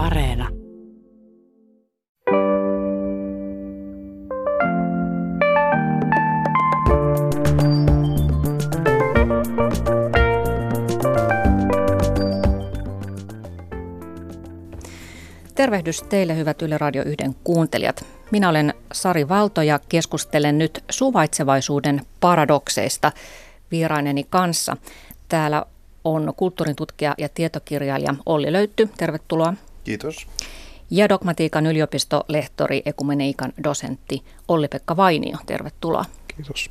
Areena. Tervehdys teille hyvät Yle Radio 1 kuuntelijat. Minä olen Sari Valto ja keskustelen nyt suvaitsevaisuuden paradokseista vieraineni kanssa. Täällä on kulttuurin tutkija ja tietokirjailija Olli Löytty. Tervetuloa. Kiitos. Ja dogmatiikan yliopistolehtori, ekumeneikan dosentti Olli-Pekka Vainio. Tervetuloa. Kiitos.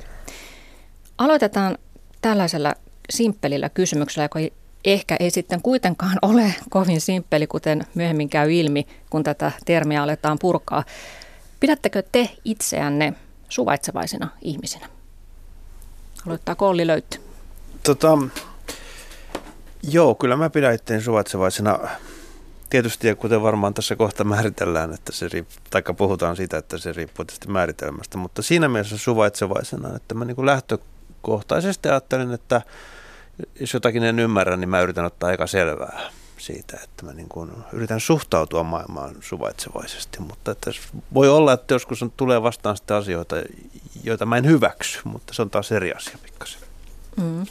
Aloitetaan tällaisella simppelillä kysymyksellä, joka ehkä ei sitten kuitenkaan ole kovin simppeli, kuten myöhemmin käy ilmi, kun tätä termiä aletaan purkaa. Pidättekö te itseänne suvaitsevaisina ihmisinä? Aloittaa Kolli Löytty. Tota, joo, kyllä mä pidän itseäni suvaitsevaisena. Tietysti, kuten varmaan tässä kohta määritellään, että se riippuu, taikka puhutaan siitä, että se riippuu tietysti määritelmästä, mutta siinä mielessä suvaitsevaisena, että mä niin lähtökohtaisesti ajattelen, että jos jotakin en ymmärrä, niin mä yritän ottaa aika selvää siitä, että mä niin yritän suhtautua maailmaan suvaitsevaisesti, mutta että voi olla, että joskus on, tulee vastaan sitten asioita, joita mä en hyväksy, mutta se on taas eri asia pikkasen. Mm.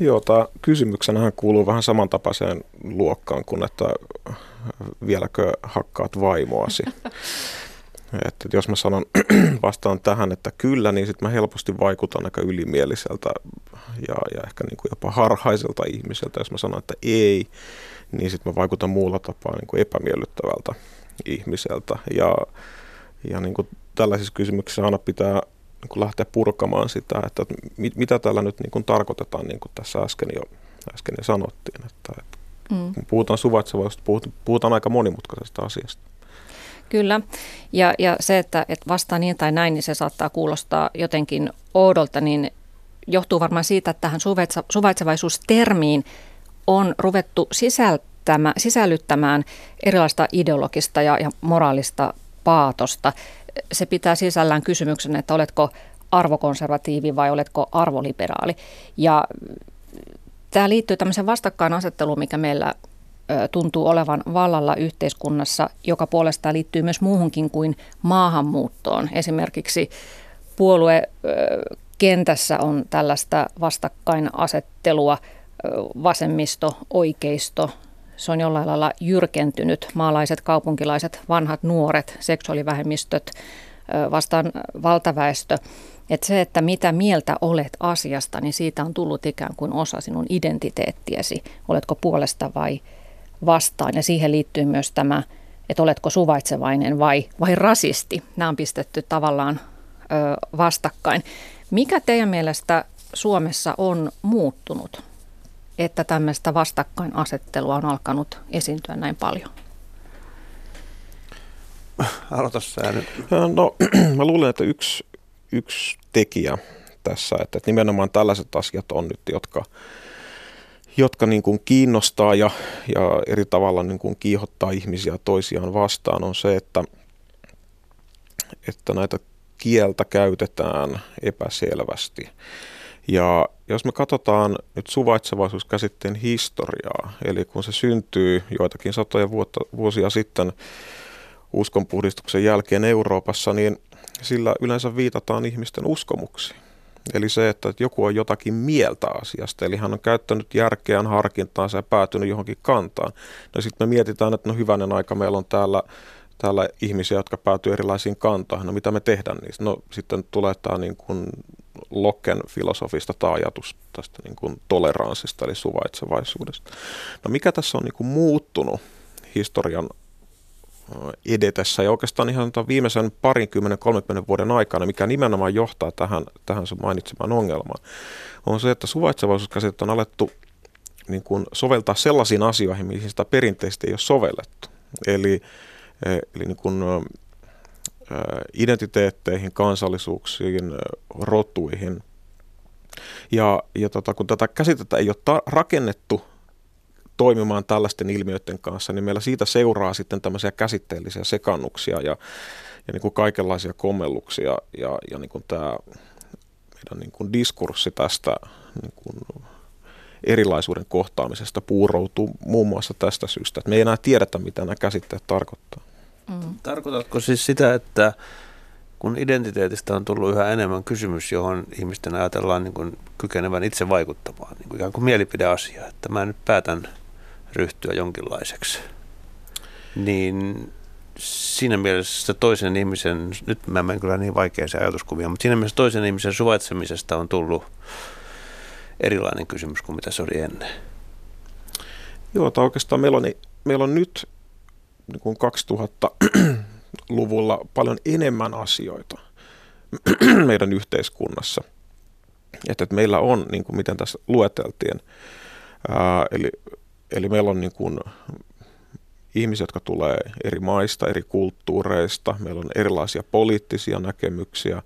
Joo, tämä kysymyksenähän kuuluu vähän samantapaiseen luokkaan kuin, että vieläkö hakkaat vaimoasi. Että jos mä sanon vastaan tähän, että kyllä, niin sitten mä helposti vaikutan aika ylimieliseltä ja, ja ehkä niin kuin jopa harhaiselta ihmiseltä. Jos mä sanon, että ei, niin sitten mä vaikutan muulla tapaa niin kuin epämiellyttävältä ihmiseltä. Ja, ja niin kuin tällaisissa kysymyksissä aina pitää niin kuin lähteä purkamaan sitä, että mit, mitä tällä nyt niin kuin tarkoitetaan, niin kuin tässä äsken jo, äsken jo sanottiin. Että, että mm. kun puhutaan suvaitsevaisuudesta, puhutaan, puhutaan aika monimutkaisesta asiasta. Kyllä, ja, ja se, että, että vastaa niin tai näin, niin se saattaa kuulostaa jotenkin oudolta, niin johtuu varmaan siitä, että tähän suvaitsevaisuustermiin on ruvettu sisällyttämään erilaista ideologista ja, ja moraalista paatosta. Se pitää sisällään kysymyksen, että oletko arvokonservatiivi vai oletko arvoliberaali. Ja tämä liittyy tämmöiseen vastakkainasetteluun, mikä meillä tuntuu olevan vallalla yhteiskunnassa, joka puolestaan liittyy myös muuhunkin kuin maahanmuuttoon. Esimerkiksi puolue kentässä on tällaista vastakkainasettelua, vasemmisto, oikeisto, se on jollain lailla jyrkentynyt. Maalaiset, kaupunkilaiset, vanhat, nuoret, seksuaalivähemmistöt, vastaan valtaväestö. Että se, että mitä mieltä olet asiasta, niin siitä on tullut ikään kuin osa sinun identiteettiesi. Oletko puolesta vai vastaan. Ja siihen liittyy myös tämä, että oletko suvaitsevainen vai, vai rasisti. Nämä on pistetty tavallaan ö, vastakkain. Mikä teidän mielestä Suomessa on muuttunut, että tämmöistä vastakkainasettelua on alkanut esiintyä näin paljon? Aloita sä nyt. No, mä luulen, että yksi, yksi tekijä tässä, että nimenomaan tällaiset asiat on nyt, jotka, jotka niin kuin kiinnostaa ja, ja eri tavalla niin kuin kiihottaa ihmisiä toisiaan vastaan, on se, että, että näitä kieltä käytetään epäselvästi. Ja jos me katsotaan nyt suvaitsevaisuuskäsitteen historiaa, eli kun se syntyy joitakin satoja vuotta, vuosia sitten uskonpuhdistuksen jälkeen Euroopassa, niin sillä yleensä viitataan ihmisten uskomuksiin. Eli se, että joku on jotakin mieltä asiasta, eli hän on käyttänyt järkeään, harkintaansa ja päätynyt johonkin kantaan. No sitten me mietitään, että no hyvänen aika, meillä on täällä, täällä ihmisiä, jotka päätyy erilaisiin kantoihin. No mitä me tehdään niistä? No sitten tulee tämä niin kuin Locken filosofista tämä ajatus tästä niin kuin toleranssista eli suvaitsevaisuudesta. No mikä tässä on niin kuin muuttunut historian edetessä ja oikeastaan ihan viimeisen parinkymmenen, 30 vuoden aikana, mikä nimenomaan johtaa tähän, tähän sun mainitsemaan ongelmaan, on se, että suvaitsevaisuuskäsitettä on alettu niin kuin soveltaa sellaisiin asioihin, mihin sitä perinteisesti ei ole sovellettu. Eli, eh, eli niin kuin, identiteetteihin, kansallisuuksiin, rotuihin. Ja, ja tota, kun tätä käsitettä ei ole ta- rakennettu toimimaan tällaisten ilmiöiden kanssa, niin meillä siitä seuraa sitten tämmöisiä käsitteellisiä sekannuksia ja, ja niin kuin kaikenlaisia kommelluksia ja, ja niin kuin tämä meidän niin kuin diskurssi tästä niin kuin erilaisuuden kohtaamisesta puuroutuu muun muassa tästä syystä, että me ei enää tiedetä, mitä nämä käsitteet tarkoittaa. Mm. Tarkoitatko siis sitä, että kun identiteetistä on tullut yhä enemmän kysymys, johon ihmisten ajatellaan niin kuin kykenevän itse vaikuttamaan, niin kuin ikään kuin mielipideasia, että mä nyt päätän ryhtyä jonkinlaiseksi, niin siinä mielessä toisen ihmisen, nyt mä menen kyllä niin vaikeaseen ajatuskuvia, mutta siinä mielessä toisen ihmisen suvaitsemisesta on tullut erilainen kysymys kuin mitä se oli ennen. Joo, tai oikeastaan meillä on, meillä on nyt niin kuin 2000-luvulla paljon enemmän asioita meidän yhteiskunnassa. Että, että meillä on, niin kuin miten tässä lueteltiin, ää, eli, eli meillä on niin kuin ihmisiä, jotka tulee eri maista, eri kulttuureista. Meillä on erilaisia poliittisia näkemyksiä,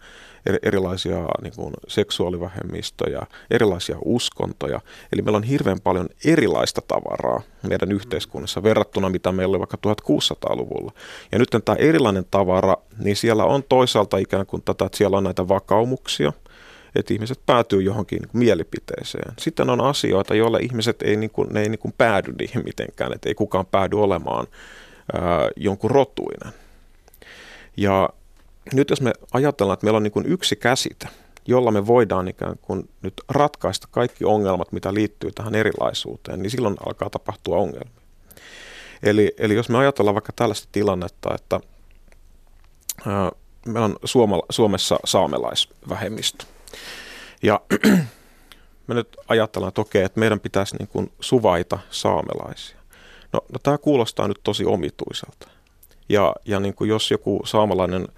erilaisia niin kuin seksuaalivähemmistöjä, erilaisia uskontoja. Eli meillä on hirveän paljon erilaista tavaraa meidän yhteiskunnassa verrattuna mitä meillä oli vaikka 1600-luvulla. Ja nyt tämä erilainen tavara, niin siellä on toisaalta ikään kuin tätä, että siellä on näitä vakaumuksia, että ihmiset päätyy johonkin niin mielipiteeseen. Sitten on asioita, joilla ihmiset ei, niin kuin, ne ei niin kuin päädy niihin mitenkään, että ei kukaan päädy olemaan ää, jonkun rotuinen. Ja nyt jos me ajatellaan, että meillä on niin kuin yksi käsite, jolla me voidaan ikään kuin nyt ratkaista kaikki ongelmat, mitä liittyy tähän erilaisuuteen, niin silloin alkaa tapahtua ongelmia. Eli, eli jos me ajatellaan vaikka tällaista tilannetta, että ää, meillä on Suomessa saamelaisvähemmistö, ja me nyt ajatellaan, että okei, että meidän pitäisi niin kuin suvaita saamelaisia. No, no tämä kuulostaa nyt tosi omituiselta. Ja, ja niin kuin jos joku saamelainen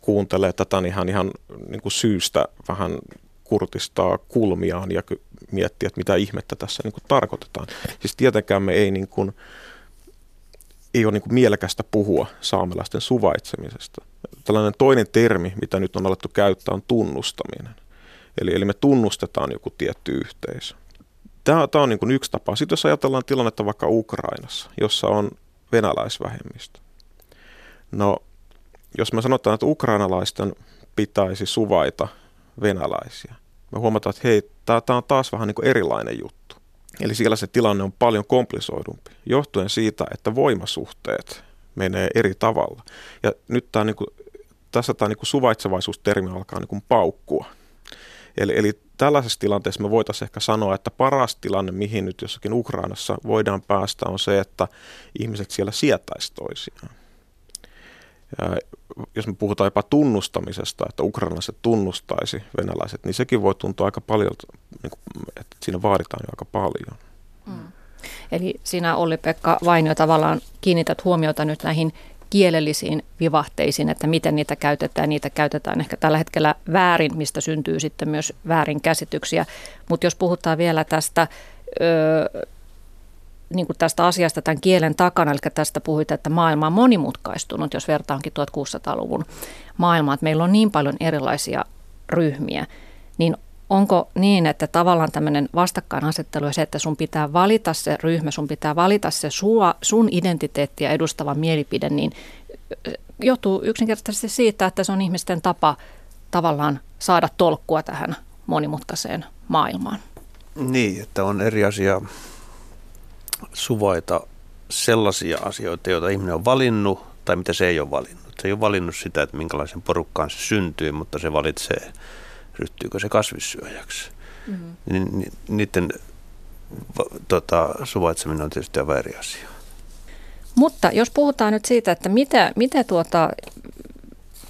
kuuntelee tätä, niin hän ihan niin kuin syystä vähän kurtistaa kulmiaan ja miettiä, että mitä ihmettä tässä niin kuin tarkoitetaan. Siis tietenkään me ei, niin kuin, ei ole niin kuin mielekästä puhua saamelaisten suvaitsemisesta. Tällainen toinen termi, mitä nyt on alettu käyttää, on tunnustaminen. Eli, eli me tunnustetaan joku tietty yhteisö. Tämä, tämä on niin kuin yksi tapa. Sitten jos ajatellaan tilannetta vaikka Ukrainassa, jossa on venäläisvähemmistö. No, jos me sanotaan, että ukrainalaisten pitäisi suvaita venäläisiä, me huomataan, että hei, tämä, tämä on taas vähän niin kuin erilainen juttu. Eli siellä se tilanne on paljon komplisoidumpi, johtuen siitä, että voimasuhteet menee eri tavalla. Ja nyt tämä, niin kuin, tässä tämä niin kuin suvaitsevaisuustermi alkaa niin kuin paukkua. Eli, eli tällaisessa tilanteessa me voitaisiin ehkä sanoa, että paras tilanne, mihin nyt jossakin Ukrainassa voidaan päästä, on se, että ihmiset siellä sietäisi toisiaan. Ja jos me puhutaan jopa tunnustamisesta, että ukrainalaiset tunnustaisi venäläiset, niin sekin voi tuntua aika paljon, niin että siinä vaaditaan jo aika paljon. Mm. Eli sinä Olli-Pekka Vainio tavallaan kiinnität huomiota nyt näihin kielellisiin vivahteisiin, että miten niitä käytetään. Niitä käytetään ehkä tällä hetkellä väärin, mistä syntyy sitten myös väärinkäsityksiä. Mutta jos puhutaan vielä tästä, ö, niin kuin tästä asiasta tämän kielen takana, eli tästä puhuit, että maailma on monimutkaistunut, jos vertaankin 1600-luvun maailmaa, että meillä on niin paljon erilaisia ryhmiä, niin onko niin, että tavallaan tämmöinen vastakkainasettelu ja se, että sun pitää valita se ryhmä, sun pitää valita se sua, sun identiteettiä edustava mielipide, niin johtuu yksinkertaisesti siitä, että se on ihmisten tapa tavallaan saada tolkkua tähän monimutkaiseen maailmaan. Niin, että on eri asia suvaita sellaisia asioita, joita ihminen on valinnut tai mitä se ei ole valinnut. Se ei ole valinnut sitä, että minkälaisen porukkaan se syntyy, mutta se valitsee ryhtyykö se kasvissyöjäksi. Mm-hmm. Ni, niiden tota, suvaitseminen on tietysti aivan eri asia. Mutta jos puhutaan nyt siitä, että mitä, mitä tuota,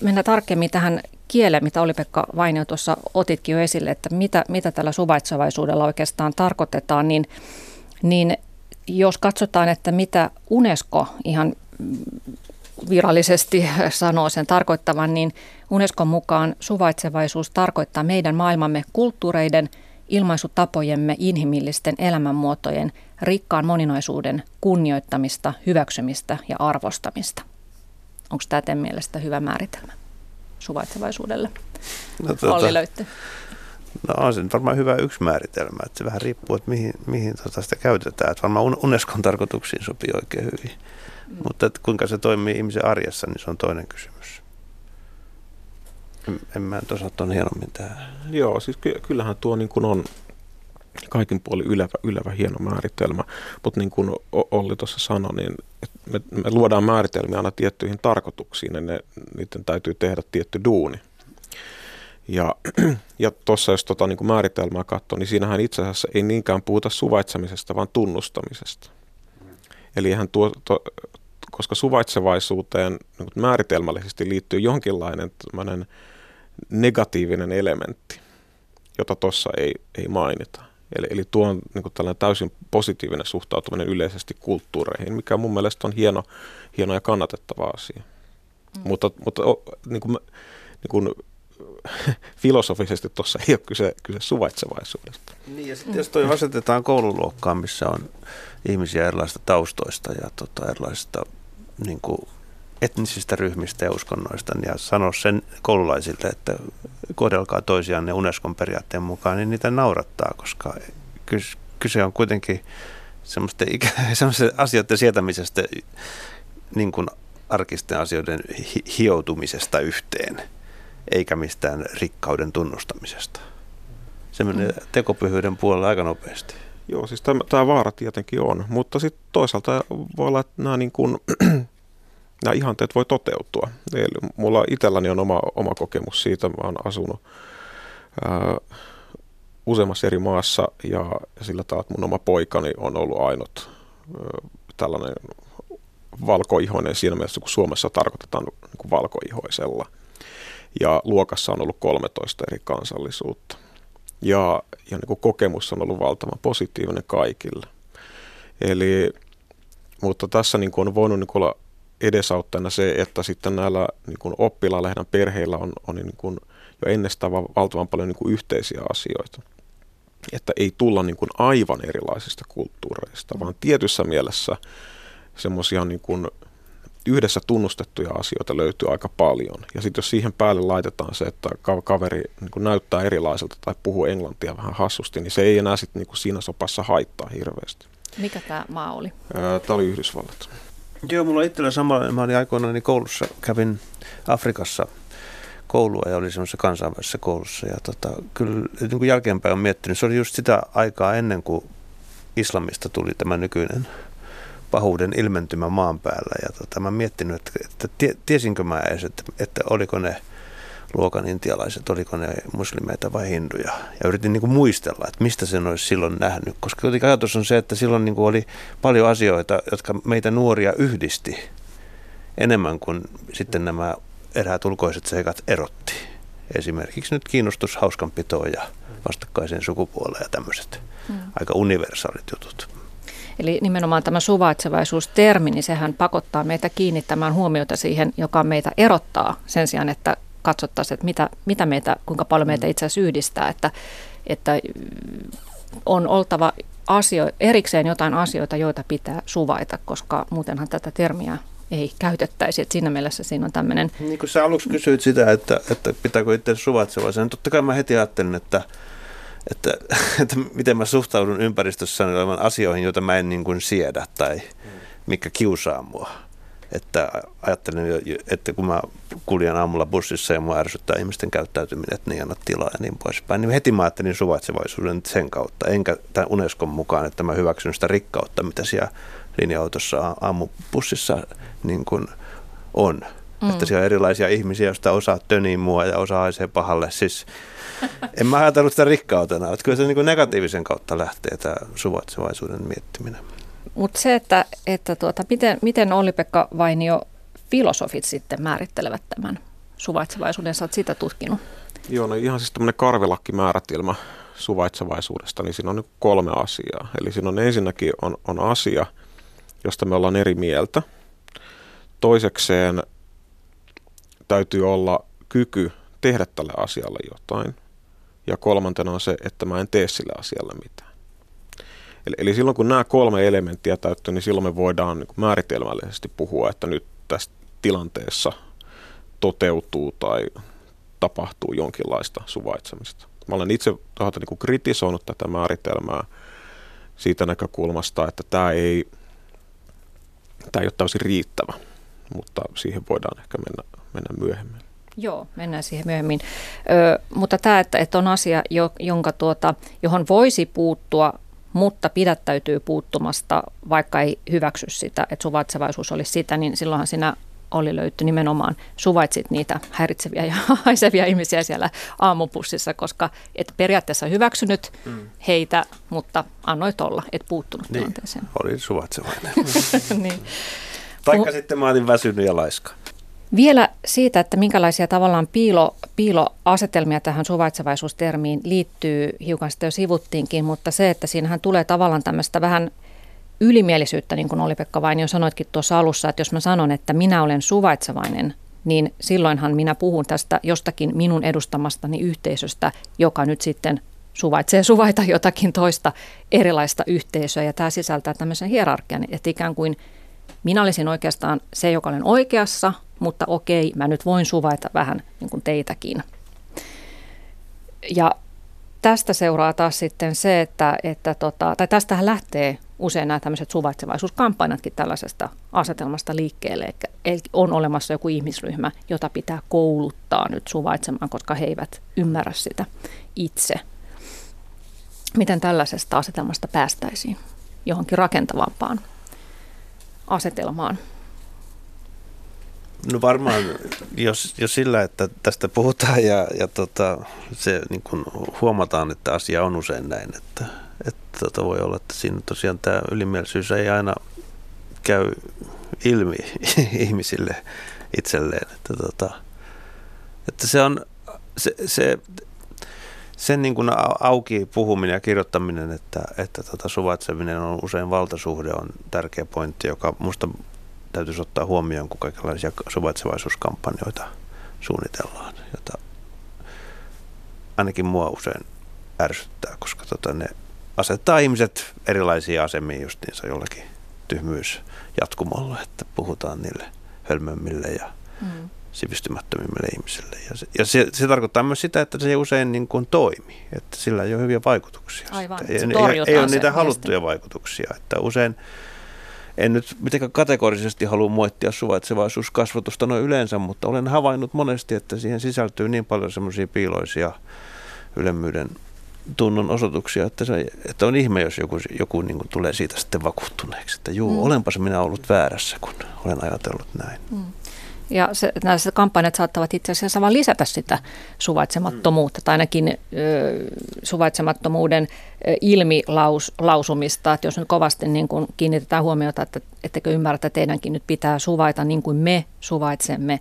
mennään tarkemmin tähän kieleen, mitä Oli-Pekka Vainio tuossa otitkin jo esille, että mitä, mitä tällä suvaitsevaisuudella oikeastaan tarkoitetaan, niin, niin jos katsotaan, että mitä UNESCO ihan virallisesti sanoo sen tarkoittavan, niin Unescon mukaan suvaitsevaisuus tarkoittaa meidän maailmamme kulttuureiden, ilmaisutapojemme, inhimillisten elämänmuotojen, rikkaan moninaisuuden kunnioittamista, hyväksymistä ja arvostamista. Onko tämä teidän mielestä hyvä määritelmä suvaitsevaisuudelle? No, tuota, Olli Löyttö. No on se varmaan hyvä yksi määritelmä, että se vähän riippuu, että mihin, mihin tota sitä käytetään. Että varmaan Unescon tarkoituksiin sopii oikein hyvin. Mm. Mutta että kuinka se toimii ihmisen arjessa, niin se on toinen kysymys. En, en mä osaa tuon hienommin tähän. Joo, siis ky- kyllähän tuo niin kuin on, kaikin puoli ylevä, ylevä hieno määritelmä. Mutta niin kuin Olli tuossa sanoi, niin me, me luodaan määritelmiä aina tiettyihin tarkoituksiin ja ne, niiden täytyy tehdä tietty duuni. Ja, ja tuossa jos tota, niin kuin määritelmää katsoo, niin siinähän itse asiassa ei niinkään puhuta suvaitsemisesta, vaan tunnustamisesta. Eli ihan tuo, to, koska suvaitsevaisuuteen niin määritelmällisesti liittyy jonkinlainen negatiivinen elementti, jota tuossa ei, ei mainita. Eli, eli tuo on niin kuin tällainen täysin positiivinen suhtautuminen yleisesti kulttuureihin, mikä mun mielestä on hieno, hieno ja kannatettava asia. Mm. Mutta, mutta niin kuin, niin kuin, filosofisesti tuossa ei ole kyse, kyse suvaitsevaisuudesta. Niin ja sitten jos toi asetetaan koululuokkaan, missä on ihmisiä erilaisista taustoista ja tota, erilaisista niin kuin etnisistä ryhmistä ja uskonnoista ja sanoa sen koululaisille, että kohdelkaa toisiaan Unescon periaatteen mukaan, niin niitä naurattaa, koska kyse on kuitenkin semmoisten, semmoisten asioiden sietämisestä niin kuin arkisten asioiden hi- hioutumisesta yhteen, eikä mistään rikkauden tunnustamisesta. Se menee mm. tekopyhyyden puolella aika nopeasti. Joo, siis tämä, tämä vaara tietenkin on, mutta sitten toisaalta voi olla, että nämä, niin kuin, nämä ihanteet voi toteutua. Eli mulla itselläni on oma, oma kokemus siitä, mä oon asunut ää, useammassa eri maassa ja, sillä tavalla, että mun oma poikani on ollut ainut ää, tällainen valkoihoinen siinä mielessä, kun Suomessa tarkoitetaan niin kuin valkoihoisella. Ja luokassa on ollut 13 eri kansallisuutta ja, ja niin kuin kokemus on ollut valtavan positiivinen kaikille. Eli, mutta tässä niin kuin on voinut niin kuin olla edesauttajana se, että sitten näillä niin kuin oppilailla perheillä on, on niin kuin jo ennestään valtavan paljon niin kuin yhteisiä asioita. Että ei tulla niin kuin aivan erilaisista kulttuureista, vaan tietyssä mielessä semmoisia niin kuin yhdessä tunnustettuja asioita löytyy aika paljon. Ja sitten jos siihen päälle laitetaan se, että kaveri niin kuin näyttää erilaiselta tai puhuu englantia vähän hassusti, niin se ei enää sitten niin kuin siinä sopassa haittaa hirveästi. Mikä tämä maa oli? Tämä oli Yhdysvallat. Joo, mulla itsellä samalla. Mä olin aikoinaan niin koulussa, kävin Afrikassa koulua ja oli semmoisessa kansainvälisessä koulussa. Ja tota, kyllä niin kuin jälkeenpäin on miettinyt, se oli just sitä aikaa ennen kuin islamista tuli tämä nykyinen pahuuden ilmentymä maan päällä. Ja tota, mä miettinyt, että, että tiesinkö mä edes, että, että oliko ne luokan intialaiset, oliko ne muslimeita vai hinduja. Ja yritin niin kuin muistella, että mistä sen olisi silloin nähnyt. Koska kuitenkin ajatus on se, että silloin niin kuin oli paljon asioita, jotka meitä nuoria yhdisti enemmän kuin sitten nämä eräät ulkoiset seikat erotti. Esimerkiksi nyt kiinnostus hauskanpitoon ja vastakkaiseen sukupuoleen ja tämmöiset mm. aika universaalit jutut. Eli nimenomaan tämä suvaitsevaisuustermi, niin sehän pakottaa meitä kiinnittämään huomiota siihen, joka meitä erottaa sen sijaan, että katsottaisiin, että mitä, mitä meitä, kuinka paljon meitä itse asiassa yhdistää, että, että on oltava asio, erikseen jotain asioita, joita pitää suvaita, koska muutenhan tätä termiä ei käytettäisi. Että siinä mielessä siinä on tämmöinen... Niin kuin sä aluksi kysyit sitä, että, että pitääkö itse suvaitsevaisen, niin totta kai mä heti ajattelin, että että, että miten mä suhtaudun ympäristössä olevan asioihin, joita mä en niin kuin siedä tai mikä kiusaa mua. Että ajattelen, että kun mä kuljen aamulla bussissa ja mua ärsyttää ihmisten käyttäytyminen, että ne ei anna tilaa ja niin poispäin, niin heti mä ajattelin suvaitsevaisuuden sen kautta, enkä tämän Unescon mukaan, että mä hyväksyn sitä rikkautta, mitä siellä linja-autossa aamubussissa niin kuin on. Mm. Että siellä on erilaisia ihmisiä, joista osa tönii mua ja osa haisee pahalle. Siis en mä ajatellut sitä rikkautena. Että kyllä se niin negatiivisen kautta lähtee tämä suvaitsevaisuuden miettiminen. Mutta se, että, että tuota, miten, miten Olli-Pekka Vainio filosofit sitten määrittelevät tämän suvaitsevaisuuden, sä oot sitä tutkinut? Joo, no ihan siis tämmöinen karvelakki-määrätilmä suvaitsevaisuudesta, niin siinä on nyt kolme asiaa. Eli siinä on ensinnäkin on, on asia, josta me ollaan eri mieltä. Toisekseen täytyy olla kyky tehdä tälle asialle jotain. Ja kolmantena on se, että mä en tee sille asialle mitään. Eli, eli silloin kun nämä kolme elementtiä täyttyy, niin silloin me voidaan niin määritelmällisesti puhua, että nyt tässä tilanteessa toteutuu tai tapahtuu jonkinlaista suvaitsemista. Mä olen itse tuota, niin kritisoinut tätä määritelmää siitä näkökulmasta, että tämä ei, tämä ei ole täysin riittävä, mutta siihen voidaan ehkä mennä, mennä myöhemmin. Joo, mennään siihen myöhemmin. Ö, mutta tämä, että, että on asia, jo, jonka tuota, johon voisi puuttua, mutta pidättäytyy puuttumasta, vaikka ei hyväksy sitä, että suvaitsevaisuus olisi sitä, niin silloinhan sinä oli löyty nimenomaan, suvaitsit niitä häiritseviä ja haisevia ihmisiä siellä aamupussissa, koska et periaatteessa hyväksynyt mm. heitä, mutta annoit olla, et puuttunut niin, tilanteeseen. oli suvaitsevainen. niin. Taikka Mu- sitten mä olin väsynyt ja laiska. Vielä siitä, että minkälaisia tavallaan piilo, piiloasetelmia tähän suvaitsevaisuustermiin liittyy, hiukan sitä jo sivuttiinkin, mutta se, että siinähän tulee tavallaan tämmöistä vähän ylimielisyyttä, niin kuin Oli-Pekka Vainio sanoitkin tuossa alussa, että jos mä sanon, että minä olen suvaitsevainen, niin silloinhan minä puhun tästä jostakin minun edustamastani yhteisöstä, joka nyt sitten suvaitsee suvaita jotakin toista erilaista yhteisöä. Ja tämä sisältää tämmöisen hierarkian, että ikään kuin minä olisin oikeastaan se, joka olen oikeassa, mutta okei, mä nyt voin suvaita vähän niin kuin teitäkin. Ja tästä seuraa taas sitten se, että, että tota, tai tästähän lähtee usein nämä tämmöiset suvaitsevaisuuskampanjatkin tällaisesta asetelmasta liikkeelle. Eli on olemassa joku ihmisryhmä, jota pitää kouluttaa nyt suvaitsemaan, koska he eivät ymmärrä sitä itse. Miten tällaisesta asetelmasta päästäisiin johonkin rakentavampaan asetelmaan? No varmaan, jos, jos sillä, että tästä puhutaan ja, ja tota, se niin kun huomataan, että asia on usein näin, että, että tota voi olla, että siinä tosiaan tämä ylimielisyys ei aina käy ilmi ihmisille itselleen. Että, tota, että se on se, se, sen niin kuin auki puhuminen ja kirjoittaminen, että, että tota suvaitseminen on usein valtasuhde, on tärkeä pointti, joka minusta täytyisi ottaa huomioon, kun kaikenlaisia suvaitsevaisuuskampanjoita suunnitellaan, jota ainakin mua usein ärsyttää, koska tota ne asettaa ihmiset erilaisiin asemiin justiinsa jollakin tyhmyys jatkumolla, että puhutaan niille hölmömmille ja mm. sivistymättömimmille ihmisille. Ja, se, ja se, se tarkoittaa myös sitä, että se usein niin kuin toimii, että sillä ei ole hyviä vaikutuksia. Aivan, ei, ei, ei ole niitä haluttuja vaikutuksia, että usein en nyt mitenkään kategorisesti halua moittia suvaitsevaisuuskasvatusta noin yleensä, mutta olen havainnut monesti, että siihen sisältyy niin paljon semmoisia piiloisia ylemmyyden tunnon osoituksia, että, se, että on ihme, jos joku, joku niin kuin tulee siitä sitten vakuuttuneeksi, että juu, mm. olenpas minä ollut väärässä, kun olen ajatellut näin. Mm. Ja se, näissä kampanjat saattavat itse asiassa vain lisätä sitä suvaitsemattomuutta, tai ainakin ö, suvaitsemattomuuden ilmilausumista. Että jos nyt kovasti niin kun kiinnitetään huomiota, että ettekö ymmärrä, että teidänkin nyt pitää suvaita niin kuin me suvaitsemme,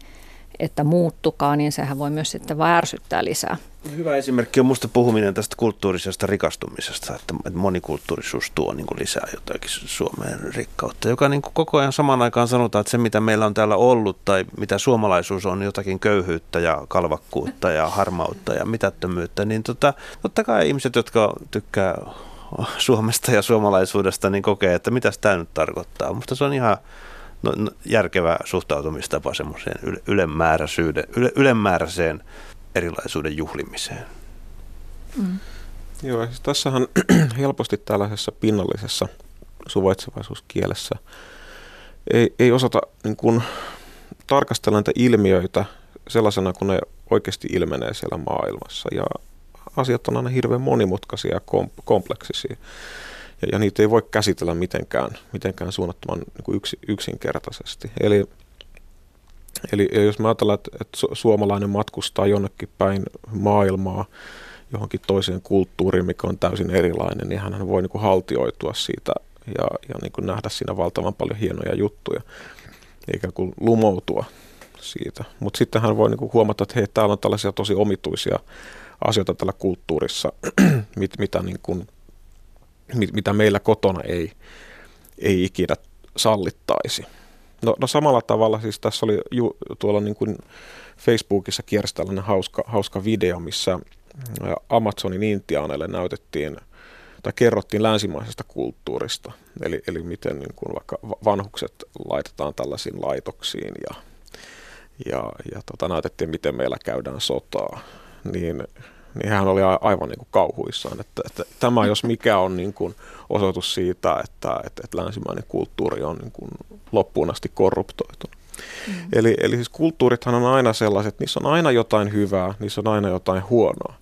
että muuttukaa, niin sehän voi myös sitten vaan ärsyttää lisää. Hyvä esimerkki on minusta puhuminen tästä kulttuurisesta rikastumisesta, että monikulttuurisuus tuo niin kuin lisää jotakin Suomeen rikkautta, joka niin kuin koko ajan samaan aikaan sanotaan, että se mitä meillä on täällä ollut tai mitä suomalaisuus on jotakin köyhyyttä ja kalvakkuutta ja harmautta ja mitättömyyttä, niin tota, totta kai ihmiset, jotka tykkää Suomesta ja suomalaisuudesta, niin kokee, että mitä tämä nyt tarkoittaa. Mutta se on ihan no, no, järkevä suhtautumistapa semmoiseen yle, yle, ylemmääräiseen erilaisuuden juhlimiseen. Mm. Joo, siis tässähän helposti tällaisessa pinnallisessa suvaitsevaisuuskielessä ei, ei osata niin kuin, tarkastella näitä ilmiöitä sellaisena, kun ne oikeasti ilmenee siellä maailmassa. Ja asiat on aina hirveän monimutkaisia ja kompleksisia. Ja, ja niitä ei voi käsitellä mitenkään, mitenkään suunnattoman niin kuin yksi, yksinkertaisesti. Eli Eli jos me ajatellaan, että, että suomalainen matkustaa jonnekin päin maailmaa, johonkin toiseen kulttuuriin, mikä on täysin erilainen, niin hän voi niin kuin haltioitua siitä ja, ja niin kuin nähdä siinä valtavan paljon hienoja juttuja, eikä kuin lumoutua siitä. Mutta sitten hän voi niin kuin huomata, että hei, täällä on tällaisia tosi omituisia asioita tällä kulttuurissa, mit, mitä, niin kuin, mit, mitä meillä kotona ei, ei ikinä sallittaisi. No, no samalla tavalla, siis tässä oli ju, tuolla niin kuin Facebookissa kiersi tällainen hauska, hauska video, missä Amazonin intiaaneille näytettiin tai kerrottiin länsimaisesta kulttuurista, eli, eli miten niin kuin vaikka vanhukset laitetaan tällaisiin laitoksiin ja, ja, ja tota, näytettiin, miten meillä käydään sotaa, niin niin hän oli aivan niin kuin kauhuissaan, että, että tämä jos mikä on niin kuin osoitus siitä, että, että, että länsimainen kulttuuri on niin kuin loppuun asti korruptoitunut. Mm. Eli, eli siis kulttuurithan on aina sellaiset, niissä on aina jotain hyvää, niissä on aina jotain huonoa.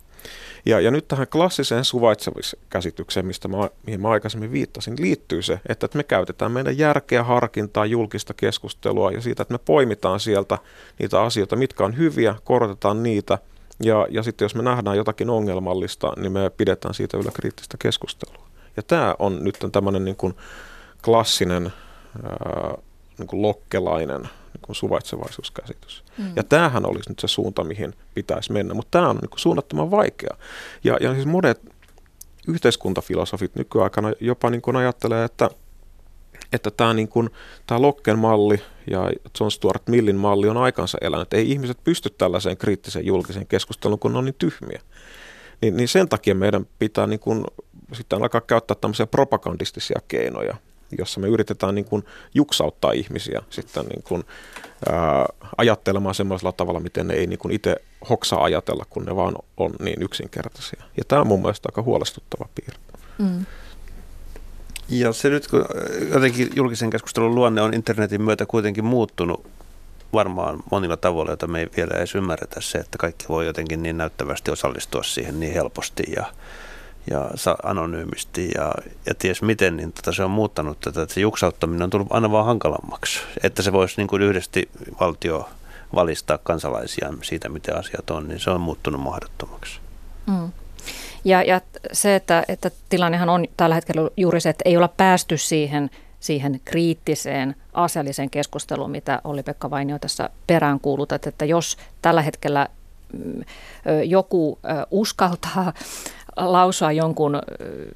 Ja, ja nyt tähän klassiseen suvaitsemiskäsitykseen, mistä mä, mihin mä aikaisemmin viittasin, liittyy se, että, että me käytetään meidän järkeä, harkintaa, julkista keskustelua ja siitä, että me poimitaan sieltä niitä asioita, mitkä on hyviä, korotetaan niitä ja, ja sitten jos me nähdään jotakin ongelmallista, niin me pidetään siitä yllä kriittistä keskustelua. Ja tämä on nyt tämmöinen niin kuin klassinen ää, niin kuin lokkelainen niin kuin suvaitsevaisuuskäsitys. Mm. Ja tämähän olisi nyt se suunta, mihin pitäisi mennä, mutta tämä on niin kuin suunnattoman vaikea. Ja, ja siis monet yhteiskuntafilosofit nykyaikana jopa niin kuin ajattelee, että että tämä, niin kuin, tämä Lokken malli ja John Stuart Millin malli on aikansa elänyt. Ei ihmiset pysty tällaiseen kriittiseen julkiseen keskusteluun, kun ne on niin tyhmiä. Niin, niin sen takia meidän pitää niin kuin, sitten alkaa käyttää tämmöisiä propagandistisia keinoja, jossa me yritetään niin kuin juksauttaa ihmisiä sitten niin kuin, ää, ajattelemaan semmoisella tavalla, miten ne ei niin kuin itse hoksaa ajatella, kun ne vaan on niin yksinkertaisia. Ja tämä on mun mielestä aika huolestuttava piirre. Mm. Ja se nyt, kun jotenkin julkisen keskustelun luonne on internetin myötä kuitenkin muuttunut varmaan monilla tavoilla, joita me ei vielä edes ymmärretä se, että kaikki voi jotenkin niin näyttävästi osallistua siihen niin helposti ja, ja anonyymisti ja, ja ties miten, niin tota se on muuttanut tätä, että se juksauttaminen on tullut aina vaan hankalammaksi. Että se voisi niin kuin yhdesti valtio valistaa kansalaisiaan siitä, miten asiat on, niin se on muuttunut mahdottomaksi. Mm. Ja, ja se, että, että tilannehan on tällä hetkellä juuri se, että ei olla päästy siihen, siihen kriittiseen asialliseen keskusteluun, mitä oli Pekka Vainio tässä peräänkuulutat, että jos tällä hetkellä mm, joku uskaltaa lausua jonkun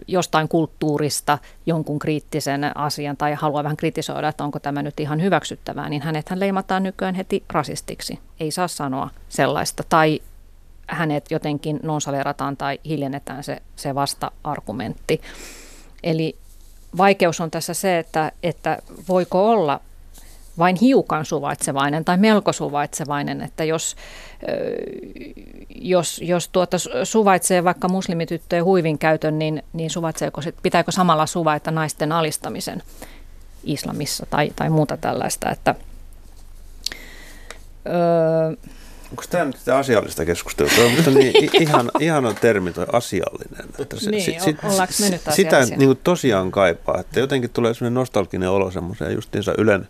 jostain kulttuurista jonkun kriittisen asian tai haluaa vähän kritisoida, että onko tämä nyt ihan hyväksyttävää, niin hänet hän leimataan nykyään heti rasistiksi. Ei saa sanoa sellaista. Tai hänet jotenkin nonsalerataan tai hiljennetään se, se vasta-argumentti. Eli vaikeus on tässä se, että, että voiko olla vain hiukan suvaitsevainen tai melko suvaitsevainen, että jos, jos, jos tuota suvaitsee vaikka muslimityttöjen huivin käytön, niin, niin suvaitseeko, pitääkö samalla suvaita naisten alistamisen islamissa tai, tai muuta tällaista, että öö, Onko tämä nyt sitä asiallista keskustelua? Tuo on niin ihan, ihana termi tuo asiallinen. Että se, niin, sit, sit, ollaanko me nyt Sitä niin kuin tosiaan kaipaa, että jotenkin tulee sellainen nostalginen olo semmoiseen justiinsa Ylen,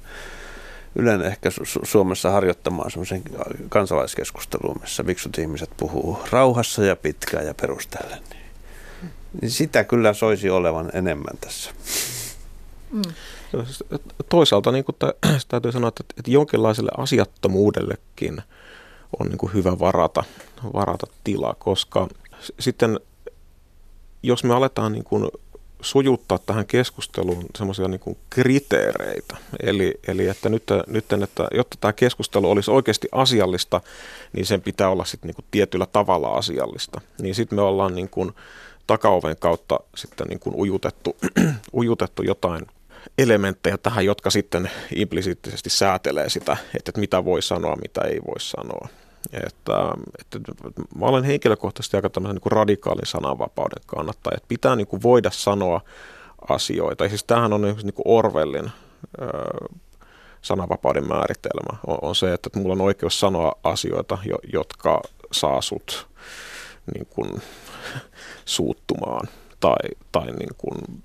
Ylen ehkä Su- Suomessa harjoittamaan semmoisen kansalaiskeskusteluun, missä viksut ihmiset puhuu rauhassa ja pitkään ja perustellen. Niin, niin sitä kyllä soisi olevan enemmän tässä. Mm. Toisaalta niin kuin täytyy sanoa, että, että jonkinlaiselle asiattomuudellekin – on niin kuin hyvä varata, varata tila, koska sitten jos me aletaan niin kuin sujuttaa tähän keskusteluun semmoisia niin kriteereitä. Eli, eli että nyt, nyt, että jotta tämä keskustelu olisi oikeasti asiallista, niin sen pitää olla sitten niin kuin tietyllä tavalla asiallista. Niin sitten me ollaan niin kuin takaoven kautta sitten niin kuin ujutettu, ujutettu jotain elementtejä tähän, jotka sitten implisiittisesti säätelee sitä, että mitä voi sanoa, mitä ei voi sanoa. Että, että mä olen henkilökohtaisesti aika tämmöisen niin radikaalin sananvapauden kannattaja, että pitää niin kuin voida sanoa asioita. Ja siis tämähän on niin kuin Orwellin sananvapauden määritelmä, on, on se, että, että mulla on oikeus sanoa asioita, jo, jotka saa sut niin kuin, suuttumaan tai, tai niin kuin,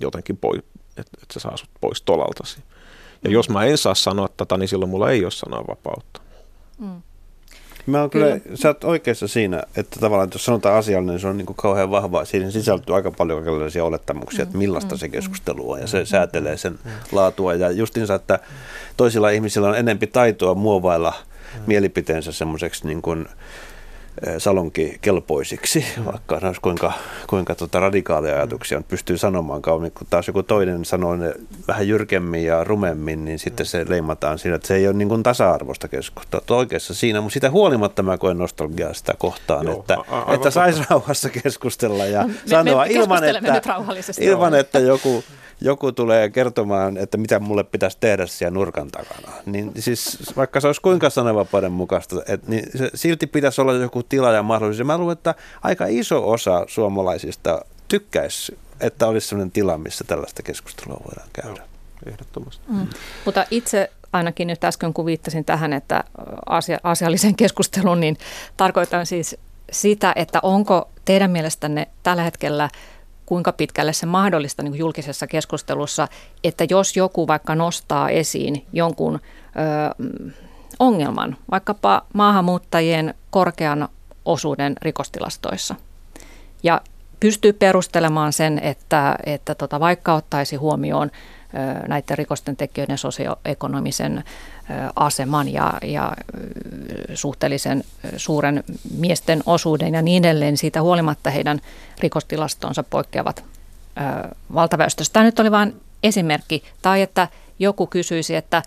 jotenkin pois, että, että se saa sut pois tolaltasi. Ja jos mä en saa sanoa tätä, niin silloin mulla ei ole sananvapautta. Mm. Mä oon kyllä, kyllä, sä oot oikeassa siinä, että tavallaan jos sanotaan asiallinen, niin se on niin kuin kauhean vahva. Siihen sisältyy aika paljon kaikenlaisia olettamuksia, että mm, millaista mm, se keskustelu on ja se säätelee sen laatua. Ja justiinsa, että toisilla ihmisillä on enempi taitoa muovailla mielipiteensä semmoiseksi niin kuin, salonkikelpoisiksi, vaikka olisi kuinka, kuinka tota radikaaleja ajatuksia pystyy sanomaan kauan, kun taas joku toinen sanoo ne vähän jyrkemmin ja rumemmin, niin sitten se leimataan siinä, että se ei ole niin kuin tasa-arvoista keskustelua. Oikeassa siinä, mutta sitä huolimatta mä koen nostalgiaa sitä kohtaan, Joo, että, a- että saisi rauhassa keskustella ja me, sanoa me ilman, että, ilman, että joku joku tulee kertomaan, että mitä mulle pitäisi tehdä siellä nurkan takana. Niin siis vaikka se olisi kuinka sananvapauden mukaista, että, niin se, silti pitäisi olla joku tila ja mahdollisuus. Mä luulen, että aika iso osa suomalaisista tykkäisi, että olisi sellainen tila, missä tällaista keskustelua voidaan käydä. Ehdottomasti. Mm. Mutta itse ainakin nyt äsken kun viittasin tähän, että asia, asiallisen keskustelun, niin tarkoitan siis sitä, että onko teidän mielestänne tällä hetkellä kuinka pitkälle se mahdollista niin julkisessa keskustelussa, että jos joku vaikka nostaa esiin jonkun ö, ongelman, vaikkapa maahanmuuttajien korkean osuuden rikostilastoissa, ja pystyy perustelemaan sen, että, että tota, vaikka ottaisi huomioon näiden rikosten tekijöiden sosioekonomisen aseman ja, ja suhteellisen suuren miesten osuuden ja niin edelleen. Siitä huolimatta heidän rikostilastonsa poikkeavat valtaväestöstä. Tämä nyt oli vain esimerkki. Tai että joku kysyisi, että,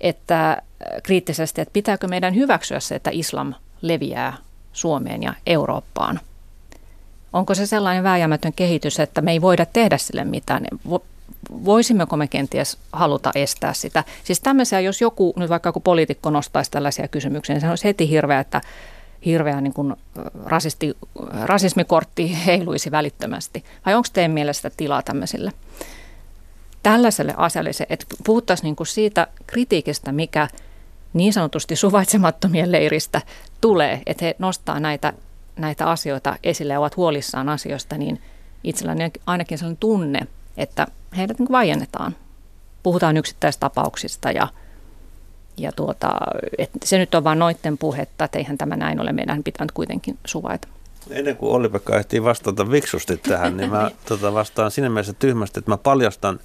että kriittisesti, että pitääkö meidän hyväksyä se, että islam leviää Suomeen ja Eurooppaan. Onko se sellainen vääjäämätön kehitys, että me ei voida tehdä sille mitään? Voisimmeko me kenties haluta estää sitä? Siis tämmöisiä, jos joku, nyt vaikka joku poliitikko nostaisi tällaisia kysymyksiä, niin se olisi heti hirveä, että hirveä niin kuin rasisti, rasismikortti heiluisi välittömästi. Vai onko teidän mielestä tilaa tämmöisille? Tällaiselle asialle, että puhuttaisiin niin kuin siitä kritiikistä, mikä niin sanotusti suvaitsemattomien leiristä tulee, että he nostaa näitä, näitä asioita esille ja ovat huolissaan asioista, niin itselläni ainakin sellainen tunne, että heidät niin vaiennetaan. Puhutaan yksittäistapauksista ja, ja tuota, että se nyt on vain noitten puhetta, että eihän tämä näin ole. Meidän pitää kuitenkin suvaita. Ennen kuin Olli-Pekka ehtii vastata viksusti tähän, niin mä tota, vastaan siinä mielessä tyhmästi, että mä paljastan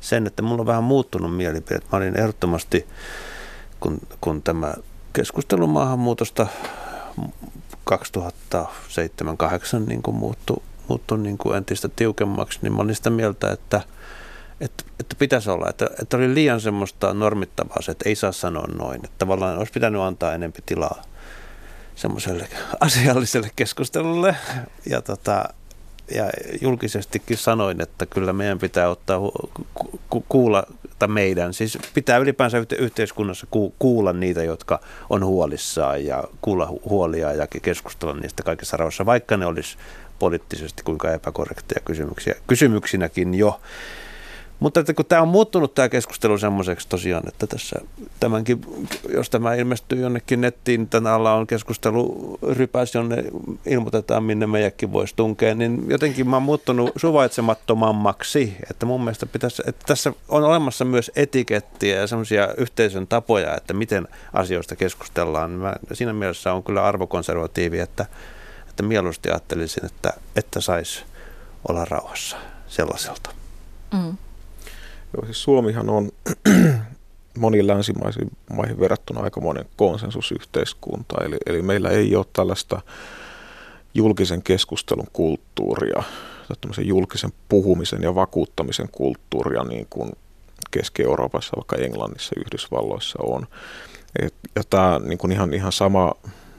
sen, että mulla on vähän muuttunut mielipide. Mä olin ehdottomasti, kun, kun tämä keskustelu maahanmuutosta 2007-2008 niin muuttui muuttui niin kuin entistä tiukemmaksi, niin mä olin sitä mieltä, että, että, että pitäisi olla, että, että oli liian semmoista normittavaa se, että ei saa sanoa noin. Että tavallaan olisi pitänyt antaa enempi tilaa semmoiselle asialliselle keskustelulle. Ja, tota, ja julkisestikin sanoin, että kyllä meidän pitää ottaa ku, kuulla, tai meidän, siis pitää ylipäänsä yhteiskunnassa kuulla niitä, jotka on huolissaan ja kuulla huolia ja keskustella niistä kaikessa rauhassa, vaikka ne olisi poliittisesti kuinka epäkorrekteja kysymyksiä, kysymyksinäkin jo. Mutta että kun tämä on muuttunut tämä keskustelu semmoiseksi tosiaan, että tässä tämänkin, jos tämä ilmestyy jonnekin nettiin, niin alla on keskustelu rypäs, jonne ilmoitetaan, minne meidänkin voisi tunkea, niin jotenkin mä oon muuttunut suvaitsemattomammaksi, että mun mielestä pitäisi, että tässä on olemassa myös etikettiä ja semmoisia yhteisön tapoja, että miten asioista keskustellaan. Mä siinä mielessä on kyllä arvokonservatiivi, että että mieluusti ajattelisin, että, että saisi olla rauhassa sellaiselta. Mm. Joo, siis Suomihan on moniin länsimaisiin maihin verrattuna aika monen konsensusyhteiskunta, eli, eli meillä ei ole tällaista julkisen keskustelun kulttuuria, tämmöisen julkisen puhumisen ja vakuuttamisen kulttuuria niin kuin Keski-Euroopassa, vaikka Englannissa Yhdysvalloissa on. Et, ja tämä niin kuin ihan, ihan sama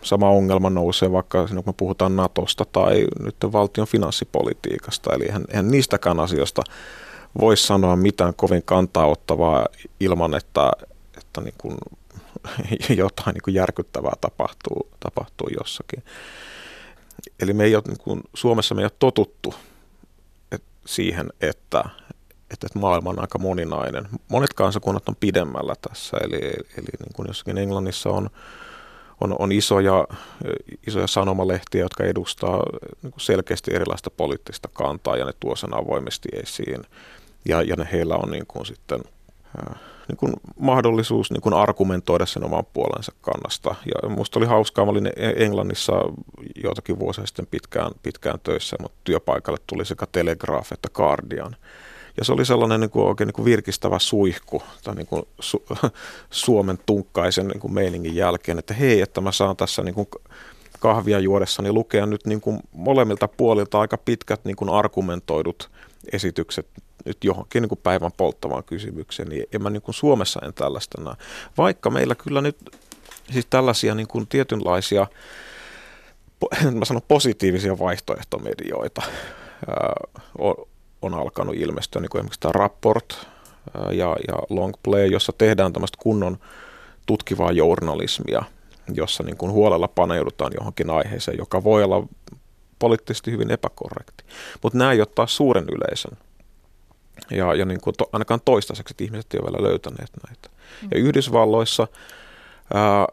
sama ongelma nousee vaikka siinä, kun me puhutaan Natosta tai nyt valtion finanssipolitiikasta. Eli eihän, eihän niistäkään asioista voi sanoa mitään kovin kantaa ottavaa ilman, että, että niin kuin jotain niin kuin järkyttävää tapahtuu, tapahtuu jossakin. Eli me ei ole, niin kuin, Suomessa me ei ole totuttu et, siihen, että, että, että maailma on aika moninainen. Monet kansakunnat on pidemmällä tässä, eli, eli niin kuin jossakin Englannissa on on, on isoja, isoja sanomalehtiä, jotka edustaa niin selkeästi erilaista poliittista kantaa ja ne tuo sen avoimesti esiin. Ja, ja heillä on niin kuin sitten niin kuin mahdollisuus niin kuin argumentoida sen oman puolensa kannasta. Ja musta oli hauskaa, mä olin Englannissa joitakin vuosia sitten pitkään, pitkään töissä, mutta työpaikalle tuli sekä Telegraph että Guardian. Ja se oli sellainen niin kuin, oikein niin kuin virkistävä suihku tai niin kuin su, Suomen tunkkaisen niin kuin meiningin jälkeen, että hei, että mä saan tässä niin kuin kahvia juodessani lukea nyt niin kuin molemmilta puolilta aika pitkät niin kuin argumentoidut esitykset nyt johonkin niin kuin päivän polttavaan kysymykseen, niin en mä niin kuin Suomessa en tällaista näe. Vaikka meillä kyllä nyt siis tällaisia niin kuin tietynlaisia, mä sanon positiivisia vaihtoehtomedioita on alkanut ilmestyä, niin kuin esimerkiksi tämä Rapport ja, ja Long Play, jossa tehdään tämmöistä kunnon tutkivaa journalismia, jossa niin kuin huolella paneudutaan johonkin aiheeseen, joka voi olla poliittisesti hyvin epäkorrekti. Mutta nämä ei ole taas suuren yleisön. Ja, ja niin kuin to, ainakaan toistaiseksi, että ihmiset eivät ole vielä löytäneet näitä. Ja Yhdysvalloissa ää,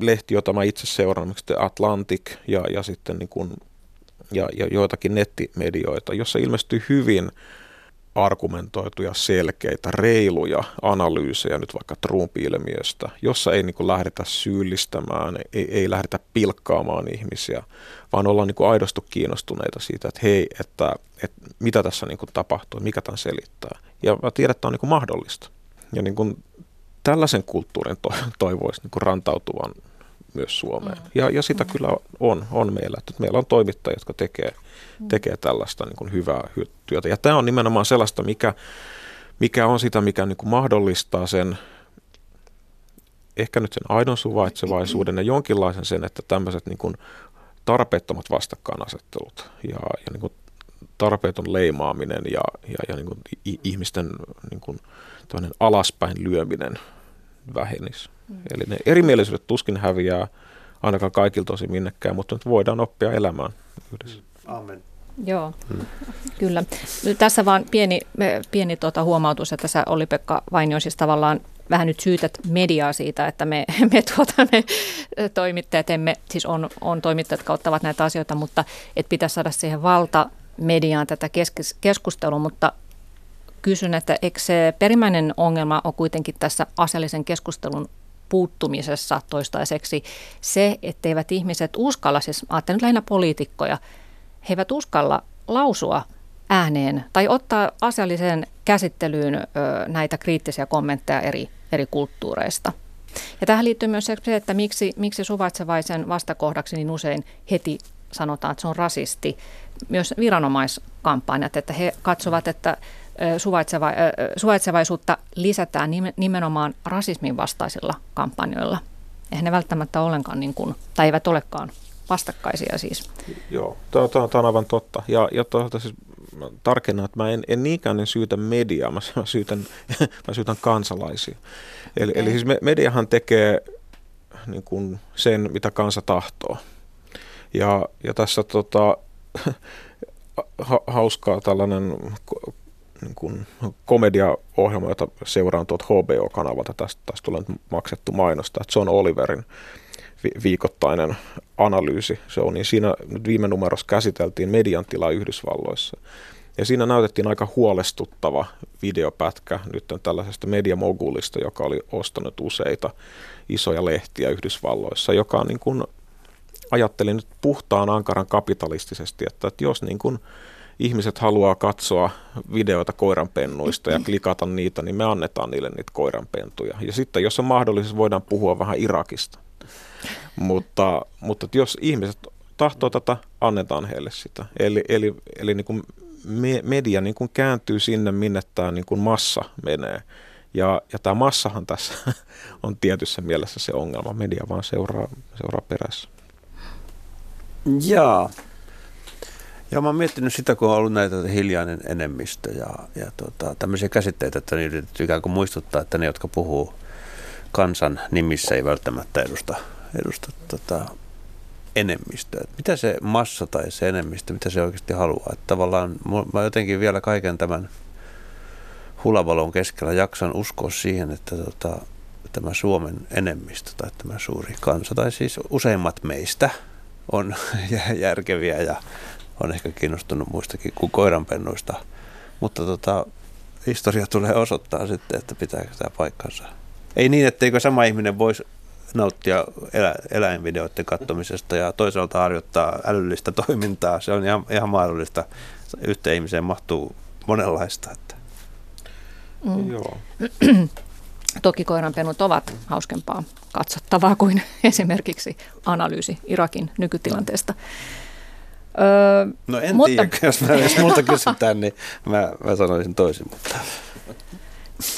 lehti, jota mä itse seuraan, Atlantic ja, ja sitten niin kuin, ja, ja joitakin nettimedioita, jossa ilmestyy hyvin argumentoituja, selkeitä, reiluja analyysejä nyt vaikka Trump-ilmiöstä, jossa ei niin lähdetä syyllistämään, ei, ei lähdetä pilkkaamaan ihmisiä, vaan ollaan niin aidosti kiinnostuneita siitä, että hei, että, että mitä tässä niin tapahtuu, mikä tämän selittää. Ja mä tiedän, että tämä on niin mahdollista. Ja niin kuin tällaisen kulttuurin to, toivoisi niin rantautuvan myös Suomeen. Mm. Ja, ja sitä mm. kyllä on, on meillä. Että meillä on toimittajia, jotka tekee, mm. tekee tällaista niin kuin hyvää työtä. Ja tämä on nimenomaan sellaista, mikä, mikä on sitä, mikä niin kuin mahdollistaa sen ehkä nyt sen aidon suvaitsevaisuuden ja jonkinlaisen sen, että tämmöiset niin kuin tarpeettomat vastakkainasettelut ja, ja niin kuin tarpeeton leimaaminen ja, ja, ja niin kuin ihmisten niin kuin alaspäin lyöminen vähenisi. Mm. Eli ne erimielisyydet tuskin häviää ainakaan kaikilta tosi minnekään, mutta nyt voidaan oppia elämään yhdessä. Mm. Amen. Joo, hmm. kyllä. Nyt tässä vaan pieni, pieni tuota huomautus, että sä Olli-Pekka Vainio siis tavallaan vähän nyt syytät mediaa siitä, että me, me, tuota, me toimittajat emme, siis on, on toimittajat, jotka ottavat näitä asioita, mutta että pitäisi saada siihen valta mediaan tätä keskustelua, mutta kysyn, että eikö se perimmäinen ongelma on kuitenkin tässä asiallisen keskustelun puuttumisessa toistaiseksi se, etteivät ihmiset uskalla, siis ajattelen nyt lähinnä poliitikkoja, he eivät uskalla lausua ääneen tai ottaa asialliseen käsittelyyn ö, näitä kriittisiä kommentteja eri, eri kulttuureista. Ja tähän liittyy myös se, että miksi, miksi suvaitsevaisen vastakohdaksi niin usein heti sanotaan, että se on rasisti. Myös viranomaiskampanjat, että he katsovat, että suvaitseva, suvaitsevaisuutta lisätään nimenomaan rasismin vastaisilla kampanjoilla. Eihän ne välttämättä ollenkaan, niin kuin, tai eivät olekaan vastakkaisia siis. Joo, tämä on aivan totta. Ja, ja toisaalta siis tarkennan, että mä en, en niinkään en syytä mediaa, mä syytän, mä syytän kansalaisia. Eli, okay. eli siis mediahan tekee niin kuin sen, mitä kansa tahtoo. Ja, ja tässä tota, ha, hauskaa tällainen niin kuin komediaohjelma, jota seuraan tuolta HBO-kanavalta. Tästä, tästä tulee nyt maksettu mainosta. John Oliverin vi- viikoittainen analyysi se on, niin siinä nyt viime numerossa käsiteltiin median tilaa Yhdysvalloissa. Ja siinä näytettiin aika huolestuttava videopätkä nyt tällaisesta mediamogulista, joka oli ostanut useita isoja lehtiä Yhdysvalloissa, joka on niin kuin, ajattelin nyt puhtaan ankaran kapitalistisesti, että, että jos niin kuin ihmiset haluaa katsoa videoita koiranpennuista ja klikata niitä, niin me annetaan niille niitä koiranpentuja. Ja sitten jos on mahdollista, voidaan puhua vähän Irakista. Mutta, mutta jos ihmiset tahtoo tätä, annetaan heille sitä. Eli, eli, eli niin kuin media niin kuin kääntyy sinne, minne tämä niin kuin massa menee. Ja, ja tämä massahan tässä on tietyssä mielessä se ongelma. Media vaan seuraa, seuraa perässä. Jaa. Joo, mä oon miettinyt sitä, kun on ollut näitä hiljainen enemmistö ja, ja tota, tämmöisiä käsitteitä, että niitä ikään kuin muistuttaa, että ne, jotka puhuu kansan nimissä, ei välttämättä edusta, edusta tota, enemmistöä. Mitä se massa tai se enemmistö, mitä se oikeasti haluaa? Että tavallaan mä jotenkin vielä kaiken tämän hulavalon keskellä jaksan uskoa siihen, että tota, tämä Suomen enemmistö tai tämä suuri kansa, tai siis useimmat meistä on järkeviä ja on ehkä kiinnostunut muistakin kuin koiranpennuista. Mutta tota, historia tulee osoittaa sitten, että pitääkö tämä paikkansa. Ei niin, etteikö sama ihminen voisi nauttia elä, eläinvideoiden katsomisesta ja toisaalta harjoittaa älyllistä toimintaa. Se on ihan, ihan mahdollista. Yhteen ihmiseen mahtuu monenlaista. Että. Mm. Joo. Toki koiranpennut ovat hauskempaa katsottavaa kuin esimerkiksi analyysi Irakin nykytilanteesta. Öö, no en mutta... tiedä, jos, mä, jos multa kysytään, niin mä, mä sanoisin toisin. Mutta.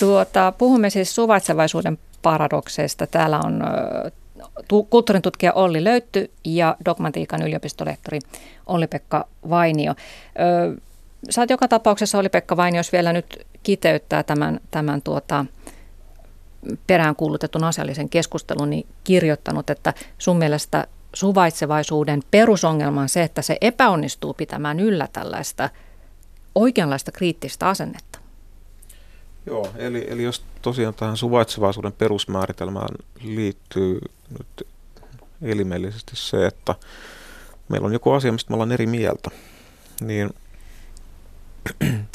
Tuota, puhumme siis suvaitsevaisuuden paradokseista. Täällä on kulttuurin tutkija Olli Löytty ja dogmatiikan yliopistolehtori Olli-Pekka Vainio. Sä oot joka tapauksessa, Olli-Pekka Vainio, jos vielä nyt kiteyttää tämän, tämän tuota, peräänkuulutetun asiallisen keskustelun, niin kirjoittanut, että sun mielestä suvaitsevaisuuden perusongelma on se, että se epäonnistuu pitämään yllä tällaista oikeanlaista kriittistä asennetta. Joo, eli, eli jos tosiaan tähän suvaitsevaisuuden perusmääritelmään liittyy nyt elimellisesti se, että meillä on joku asia, mistä me ollaan eri mieltä, niin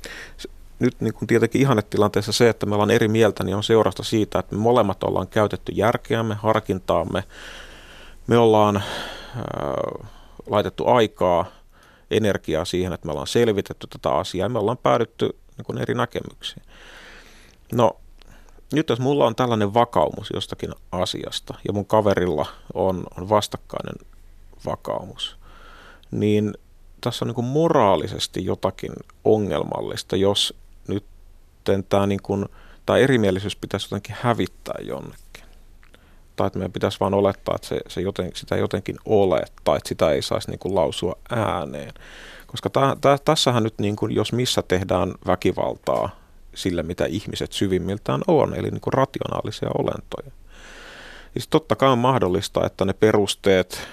nyt niin kuin tietenkin ihannetilanteessa se, että me ollaan eri mieltä, niin on seurasta siitä, että me molemmat ollaan käytetty järkeämme, harkintaamme, me ollaan äh, laitettu aikaa, energiaa siihen, että me ollaan selvitetty tätä asiaa ja me ollaan päädytty niin kuin eri näkemyksiin. No, nyt jos mulla on tällainen vakaumus jostakin asiasta ja mun kaverilla on, on vastakkainen vakaumus, niin tässä on niin kuin moraalisesti jotakin ongelmallista, jos nyt tämä, niin kuin, tämä erimielisyys pitäisi jotenkin hävittää jonnekin. Tai että meidän pitäisi vain olettaa, että se, se joten, sitä jotenkin ole, tai että sitä ei saisi niin kuin lausua ääneen. Koska täh, täh, tässähän nyt, niin kuin, jos missä tehdään väkivaltaa sille, mitä ihmiset syvimmiltään on, eli niin kuin rationaalisia olentoja. Siis totta kai on mahdollista, että ne perusteet,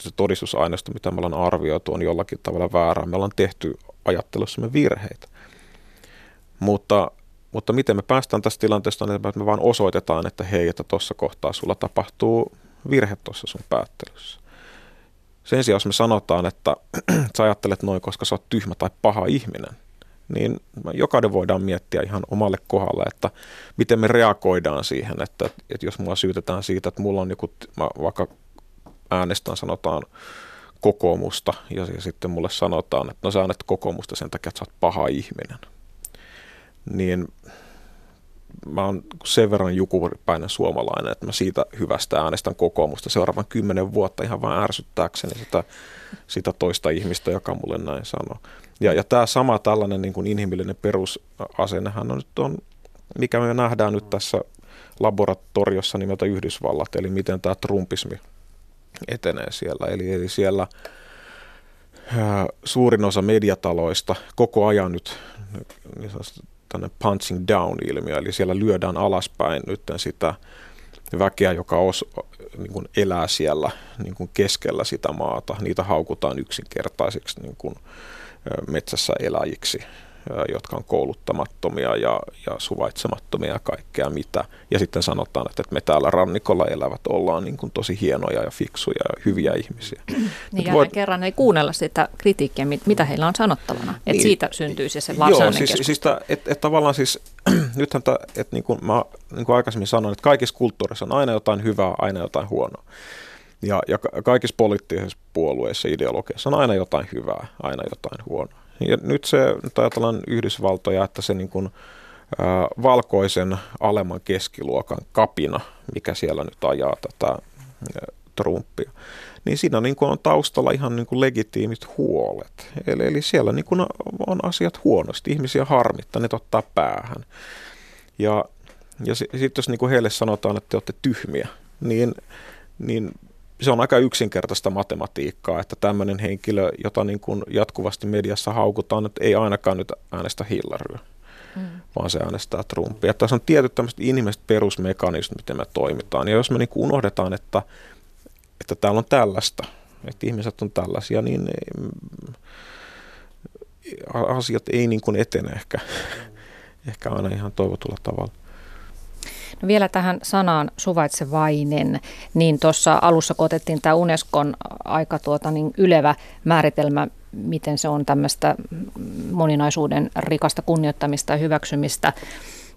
se todistusaineisto, mitä me ollaan arvioitu, on jollakin tavalla väärää. Me ollaan tehty ajattelussamme virheitä. Mutta, mutta miten me päästään tästä tilanteesta, niin me vaan osoitetaan, että hei, että tuossa kohtaa sulla tapahtuu virhe tuossa sun päättelyssä. Sen sijaan, jos me sanotaan, että sä ajattelet noin, koska sä oot tyhmä tai paha ihminen, niin jokainen voidaan miettiä ihan omalle kohdalle, että miten me reagoidaan siihen, että, että jos mua syytetään siitä, että mulla on joku, mä vaikka äänestän sanotaan kokoomusta ja, ja sitten mulle sanotaan, että no sä äänet kokoomusta sen takia, että sä oot paha ihminen. Niin mä oon sen verran jukuripäinen suomalainen, että mä siitä hyvästä äänestän kokoomusta seuraavan kymmenen vuotta ihan vain ärsyttääkseni sitä, sitä toista ihmistä, joka mulle näin sanoo. Ja, ja tämä sama tällainen niin kuin inhimillinen perusasennehan on nyt on, mikä me nähdään nyt tässä laboratoriossa nimeltä Yhdysvallat, eli miten tämä trumpismi etenee siellä. Eli, eli siellä suurin osa mediataloista koko ajan nyt niin tänne punching down-ilmiö, eli siellä lyödään alaspäin nyt sitä väkeä, joka os, niin kuin elää siellä niin kuin keskellä sitä maata. Niitä haukutaan yksinkertaisiksi niin kuin metsässä eläjiksi jotka on kouluttamattomia ja, ja suvaitsemattomia ja kaikkea mitä. Ja sitten sanotaan, että, että me täällä rannikolla elävät ollaan niin kuin tosi hienoja ja fiksuja ja hyviä ihmisiä. niin voit... kerran ei kuunnella sitä kritiikkiä, mitä heillä on sanottavana. Että niin, siitä syntyy se, Joo, siis, siis että et tavallaan siis, nythän ta, että niin kuin mä niin kuin aikaisemmin sanoin, että kaikissa kulttuurissa on aina jotain hyvää, aina jotain huonoa. Ja, ja kaikissa poliittisissa puolueissa, ideologiassa on aina jotain hyvää, aina jotain huonoa. Ja nyt se, nyt ajatellaan Yhdysvaltoja, että se niin kuin, valkoisen alemman keskiluokan kapina, mikä siellä nyt ajaa tätä Trumpia, niin siinä niin kuin on taustalla ihan niin kuin legitiimit huolet. Eli, eli siellä niin kuin on asiat huonosti, ihmisiä harmittaa, ne ottaa päähän. Ja, ja sitten jos niin kuin heille sanotaan, että te olette tyhmiä, niin, niin se on aika yksinkertaista matematiikkaa, että tämmöinen henkilö, jota niin kuin jatkuvasti mediassa haukutaan, että ei ainakaan nyt äänestä Hillaryä, mm. vaan se äänestää Trumpia. Tässä on tietyt tämmöiset inhimilliset perusmekanismit, miten me toimitaan. Ja jos me niin kuin unohdetaan, että, että täällä on tällaista, että ihmiset on tällaisia, niin ei, mm, asiat ei niin kuin etene ehkä, ehkä aina ihan toivotulla tavalla. No vielä tähän sanaan suvaitsevainen, niin tuossa alussa kun otettiin tämä Unescon aika tuota, niin ylevä määritelmä, miten se on tämmöistä moninaisuuden rikasta kunnioittamista ja hyväksymistä,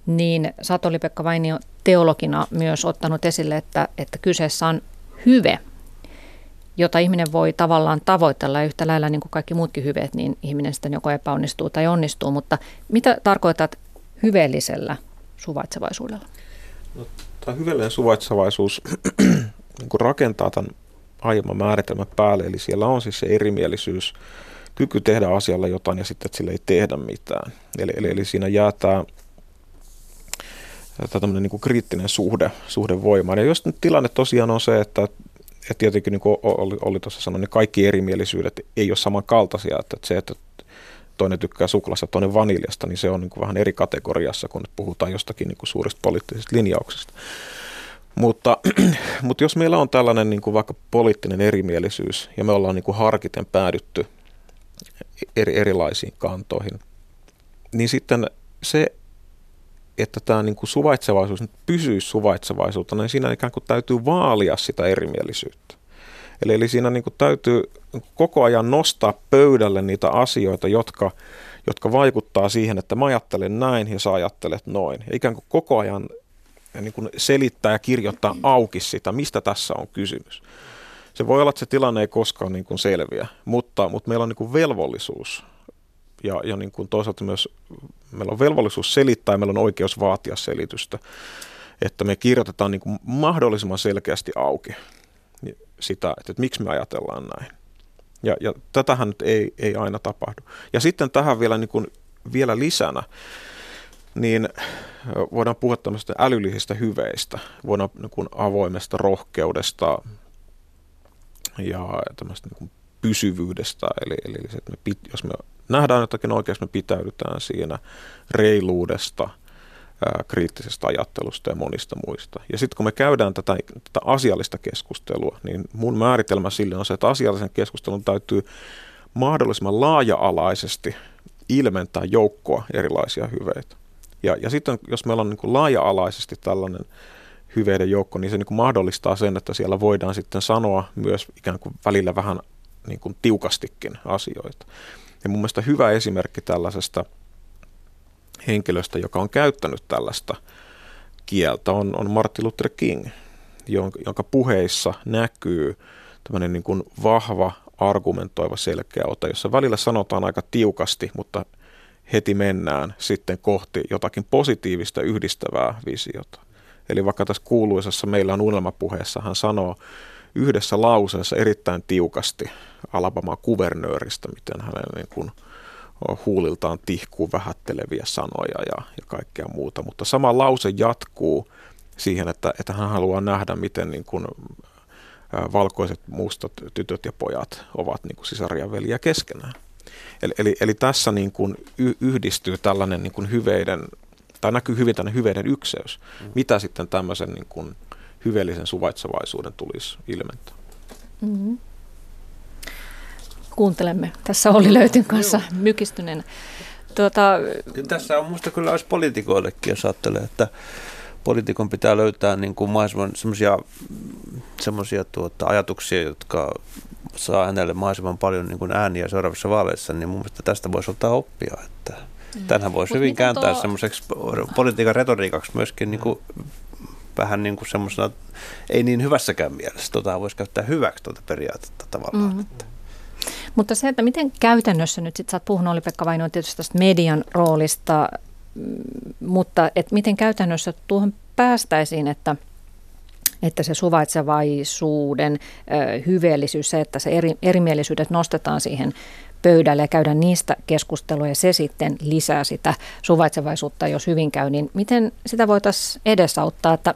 niin Satoli-Pekka Vainio teologina myös ottanut esille, että, että kyseessä on hyve, jota ihminen voi tavallaan tavoitella ja yhtä lailla niin kuin kaikki muutkin hyveet, niin ihminen sitten joko epäonnistuu tai onnistuu. Mutta mitä tarkoitat hyveellisellä suvaitsevaisuudella? No, tämä hyvällinen suvaitsevaisuus niin rakentaa tämän aiemman määritelmän päälle, eli siellä on siis se erimielisyys, kyky tehdä asialle jotain ja sitten, että sille ei tehdä mitään. Eli, eli, eli siinä jää tämä, tämä tämmöinen niin kuin kriittinen suhde, suhde voimaan. Ja jos nyt tilanne tosiaan on se, että, että tietenkin niin kuin oli, oli tuossa sanonut, niin kaikki erimielisyydet ei ole samankaltaisia, että, että se, että toinen tykkää suklaasta, toinen vaniljasta, niin se on niin kuin vähän eri kategoriassa, kun nyt puhutaan jostakin niin kuin suurista poliittisista linjauksista. Mutta, mutta jos meillä on tällainen niin kuin vaikka poliittinen erimielisyys ja me ollaan niin kuin harkiten päädytty eri, erilaisiin kantoihin, niin sitten se että tämä niin kuin suvaitsevaisuus pysyisi suvaitsevaisuutta, niin siinä ikään kuin täytyy vaalia sitä erimielisyyttä. Eli, eli siinä niin kuin täytyy koko ajan nostaa pöydälle niitä asioita, jotka, jotka vaikuttaa siihen, että mä ajattelen näin ja sä ajattelet noin. Ja ikään kuin koko ajan niin kuin selittää ja kirjoittaa auki sitä, mistä tässä on kysymys. Se voi olla, että se tilanne ei koskaan niin kuin selviä, mutta, mutta meillä on niin kuin velvollisuus ja, ja niin kuin toisaalta myös meillä on velvollisuus selittää ja meillä on oikeus vaatia selitystä, että me kirjoitetaan niin kuin mahdollisimman selkeästi auki sitä, että, että miksi me ajatellaan näin. Ja, ja tätähän nyt ei, ei aina tapahdu. Ja sitten tähän vielä, niin kuin, vielä lisänä, niin voidaan puhua tämmöistä älyllisistä hyveistä, voidaan niin kuin avoimesta rohkeudesta ja tämmöistä niin kuin pysyvyydestä. Eli, eli että me, jos me nähdään jotakin oikeasti, me pitäydytään siinä reiluudesta, kriittisestä ajattelusta ja monista muista. Ja sitten kun me käydään tätä, tätä asiallista keskustelua, niin mun määritelmä sille on se, että asiallisen keskustelun täytyy mahdollisimman laaja-alaisesti ilmentää joukkoa erilaisia hyveitä. Ja, ja sitten jos meillä on niin kuin laaja-alaisesti tällainen hyveiden joukko, niin se niin kuin mahdollistaa sen, että siellä voidaan sitten sanoa myös ikään kuin välillä vähän niin kuin tiukastikin asioita. Ja mun mielestä hyvä esimerkki tällaisesta henkilöstä, joka on käyttänyt tällaista kieltä, on, on Martin Luther King, jonka, puheissa näkyy tämmöinen niin kuin vahva, argumentoiva selkeä ote, jossa välillä sanotaan aika tiukasti, mutta heti mennään sitten kohti jotakin positiivista yhdistävää visiota. Eli vaikka tässä kuuluisessa Meillä on unelmapuheessa hän sanoo yhdessä lauseessa erittäin tiukasti Alabamaa kuvernööristä, miten hänen niin kuin huuliltaan tihkuu vähätteleviä sanoja ja, ja kaikkea muuta. Mutta sama lause jatkuu siihen, että, että hän haluaa nähdä, miten niin kuin, valkoiset, mustat tytöt ja pojat ovat niin kuin sisaria veliä keskenään. Eli, eli, eli tässä niin kuin yhdistyy tällainen niin kuin hyveiden, tai näkyy hyvin tällainen hyveiden ykseys, mm. mitä sitten tämmöisen niin kuin hyveellisen suvaitsevaisuuden tulisi ilmentää. Mm-hmm. Kuuntelemme tässä Olli Löytyn kanssa mykistyneenä. Tuota, tässä on minusta kyllä olisi poliitikoillekin, jos ajattelee, että poliitikon pitää löytää niin kuin mahdollisimman semmoisia tuota, ajatuksia, jotka saa hänelle mahdollisimman paljon niin kuin ääniä seuraavissa vaaleissa, niin mun mielestä tästä voisi ottaa oppia. Että mm. Tänhän voisi Mut hyvin kääntää tuo... semmoiseksi politiikan retoriikaksi myöskin niin kuin, vähän niin kuin semmoisena, ei niin hyvässäkään mielessä. Tota voisi käyttää hyväksi tuota periaatetta tavallaan. Mm. Että. Mutta se, että miten käytännössä nyt, sit sä oot puhunut Oli-Pekka Vaino tietysti tästä median roolista, mm, mutta että miten käytännössä tuohon päästäisiin, että – että se suvaitsevaisuuden hyveellisyys, se, että se eri, erimielisyydet nostetaan siihen pöydälle ja käydään niistä keskustelua ja se sitten lisää sitä suvaitsevaisuutta, jos hyvin käy, niin miten sitä voitaisiin edesauttaa, että,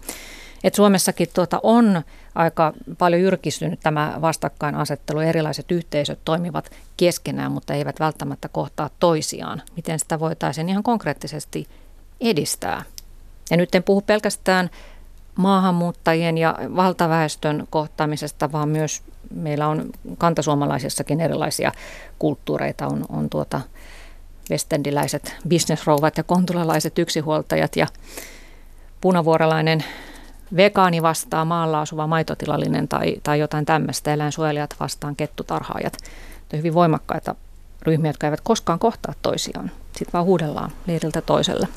että Suomessakin tuota on aika paljon jyrkistynyt tämä vastakkainasettelu. Erilaiset yhteisöt toimivat keskenään, mutta eivät välttämättä kohtaa toisiaan. Miten sitä voitaisiin ihan konkreettisesti edistää? Ja nyt en puhu pelkästään maahanmuuttajien ja valtaväestön kohtaamisesta, vaan myös meillä on kantasuomalaisissakin erilaisia kulttuureita. On, on tuota vestendiläiset bisnesrouvat ja kontulalaiset yksihuoltajat ja punavuorelainen vegaani vastaa maalla asuva maitotilallinen tai, tai jotain tämmöistä, eläinsuojelijat vastaan kettutarhaajat. On hyvin voimakkaita ryhmiä, jotka eivät koskaan kohtaa toisiaan. Sitten vaan huudellaan leiriltä toiselle.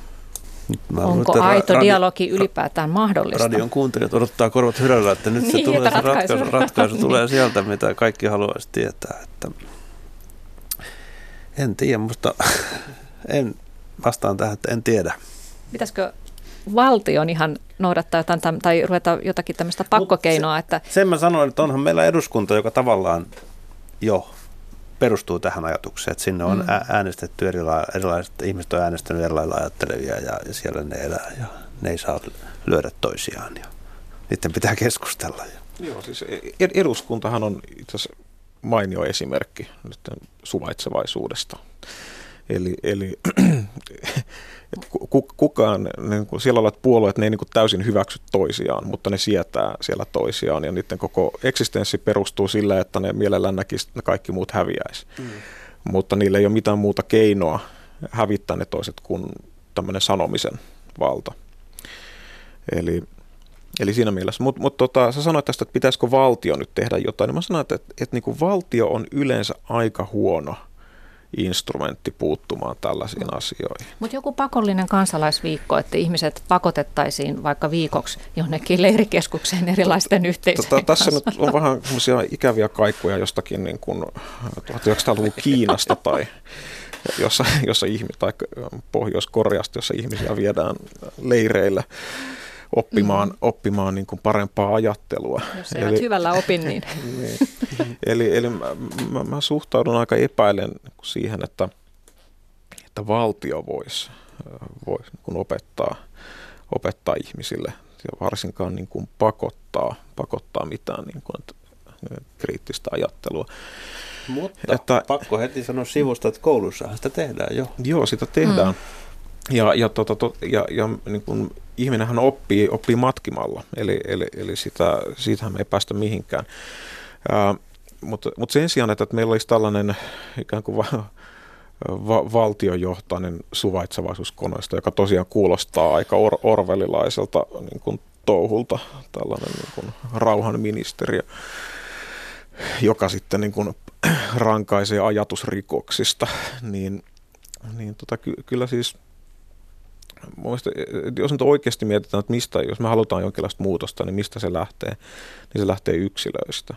Mä Onko luulen, aito radio, dialogi ylipäätään mahdollista? Radion kuuntelijat odottaa korvat hyrällä, että nyt se, niin, tulee, se ratkaisu, ratkaisu, ratkaisu tulee sieltä, mitä kaikki haluaisi tietää. Että en tiedä, mutta en vastaan tähän, että en tiedä. Pitäisikö valtion ihan noudattaa jotain tai ruveta jotakin tämmöistä pakkokeinoa? Että... Sen mä sanoin, että onhan meillä eduskunta, joka tavallaan jo perustuu tähän ajatukseen, että sinne on mm. äänestetty erila- erilaiset, ihmiset on äänestänyt erilailla ajattelevia ja, ja siellä ne elää ja ne ei saa lyödä toisiaan ja niiden pitää keskustella. Ja. Joo, siis e-, eduskuntahan on itse asiassa mainio esimerkki nyt suvaitsevaisuudesta. Eli, eli kukaan, niin kuin siellä olevat puolueet, ne ei niin kuin täysin hyväksy toisiaan, mutta ne sietää siellä toisiaan ja niiden koko eksistenssi perustuu sillä, että ne mielellään näkisi, että kaikki muut häviäisi. Mm. Mutta niillä ei ole mitään muuta keinoa hävittää ne toiset kuin tämmöinen sanomisen valta. Eli, eli siinä mielessä. Mutta mut tota, sä sanoit tästä, että pitäisikö valtio nyt tehdä jotain. Niin mä sanoin, että, että, että niin kuin valtio on yleensä aika huono – instrumentti puuttumaan tällaisiin mm. asioihin. Mutta joku pakollinen kansalaisviikko, että ihmiset pakotettaisiin vaikka viikoksi jonnekin leirikeskukseen erilaisten yhteisöjen tota, Tässä nyt on vähän ikäviä kaikkuja jostakin niin kuin 1900-luvun Kiinasta tai jossa, jossa ihmi, tai Pohjois-Koreasta, jossa ihmisiä viedään leireillä oppimaan, mm. oppimaan niin kuin parempaa ajattelua. Jos eivät eli, hyvällä opin, niin. niin. eli eli mä, mä, mä suhtaudun aika epäilen siihen, että, että valtio voisi vois, niin opettaa, opettaa ihmisille ja varsinkaan niin kuin pakottaa, pakottaa mitään niin kuin, kriittistä ajattelua. Mutta että, pakko heti sanoa sivusta, että koulussahan sitä tehdään jo. Joo, sitä tehdään. Mm. Ja, ja, tota, to, ja, ja niin kuin ihminenhän oppii, oppii matkimalla, eli, eli, eli sitä, siitähän me ei päästä mihinkään. Ää, mutta, mutta sen sijaan, että meillä olisi tällainen ikään kuin va, va, valtiojohtainen suvaitsevaisuuskoneista, joka tosiaan kuulostaa aika or, orvelilaiselta niin kuin touhulta, tällainen niin kuin rauhanministeriö, joka sitten niin kuin rankaisee ajatusrikoksista, niin, niin tota, ky, kyllä siis – Mielestäni, jos nyt oikeasti mietitään, että mistä, jos me halutaan jonkinlaista muutosta, niin mistä se lähtee, niin se lähtee yksilöistä.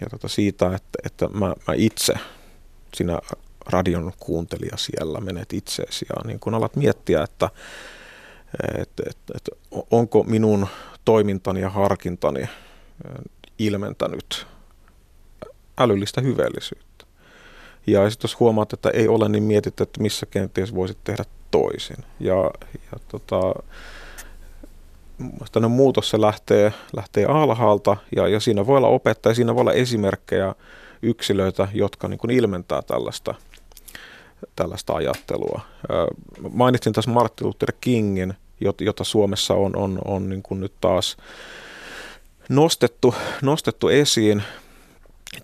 Ja tota siitä, että, että mä, mä itse, sinä radion kuuntelija siellä, menet itseesi ja niin kun alat miettiä, että, että, että, että onko minun toimintani ja harkintani ilmentänyt älyllistä hyveellisyyttä. Ja sitten jos huomaat, että ei ole, niin mietit, että missä kenties voisit tehdä toisin. Ja, ja tota, muutos se lähtee, lähtee alhaalta ja, ja siinä voi olla opettaja, siinä voi olla esimerkkejä yksilöitä, jotka niin kuin ilmentää tällaista, tällaista ajattelua. Mainitsin tässä Martin Luther Kingin, jota Suomessa on, on, on niin kuin nyt taas nostettu, nostettu esiin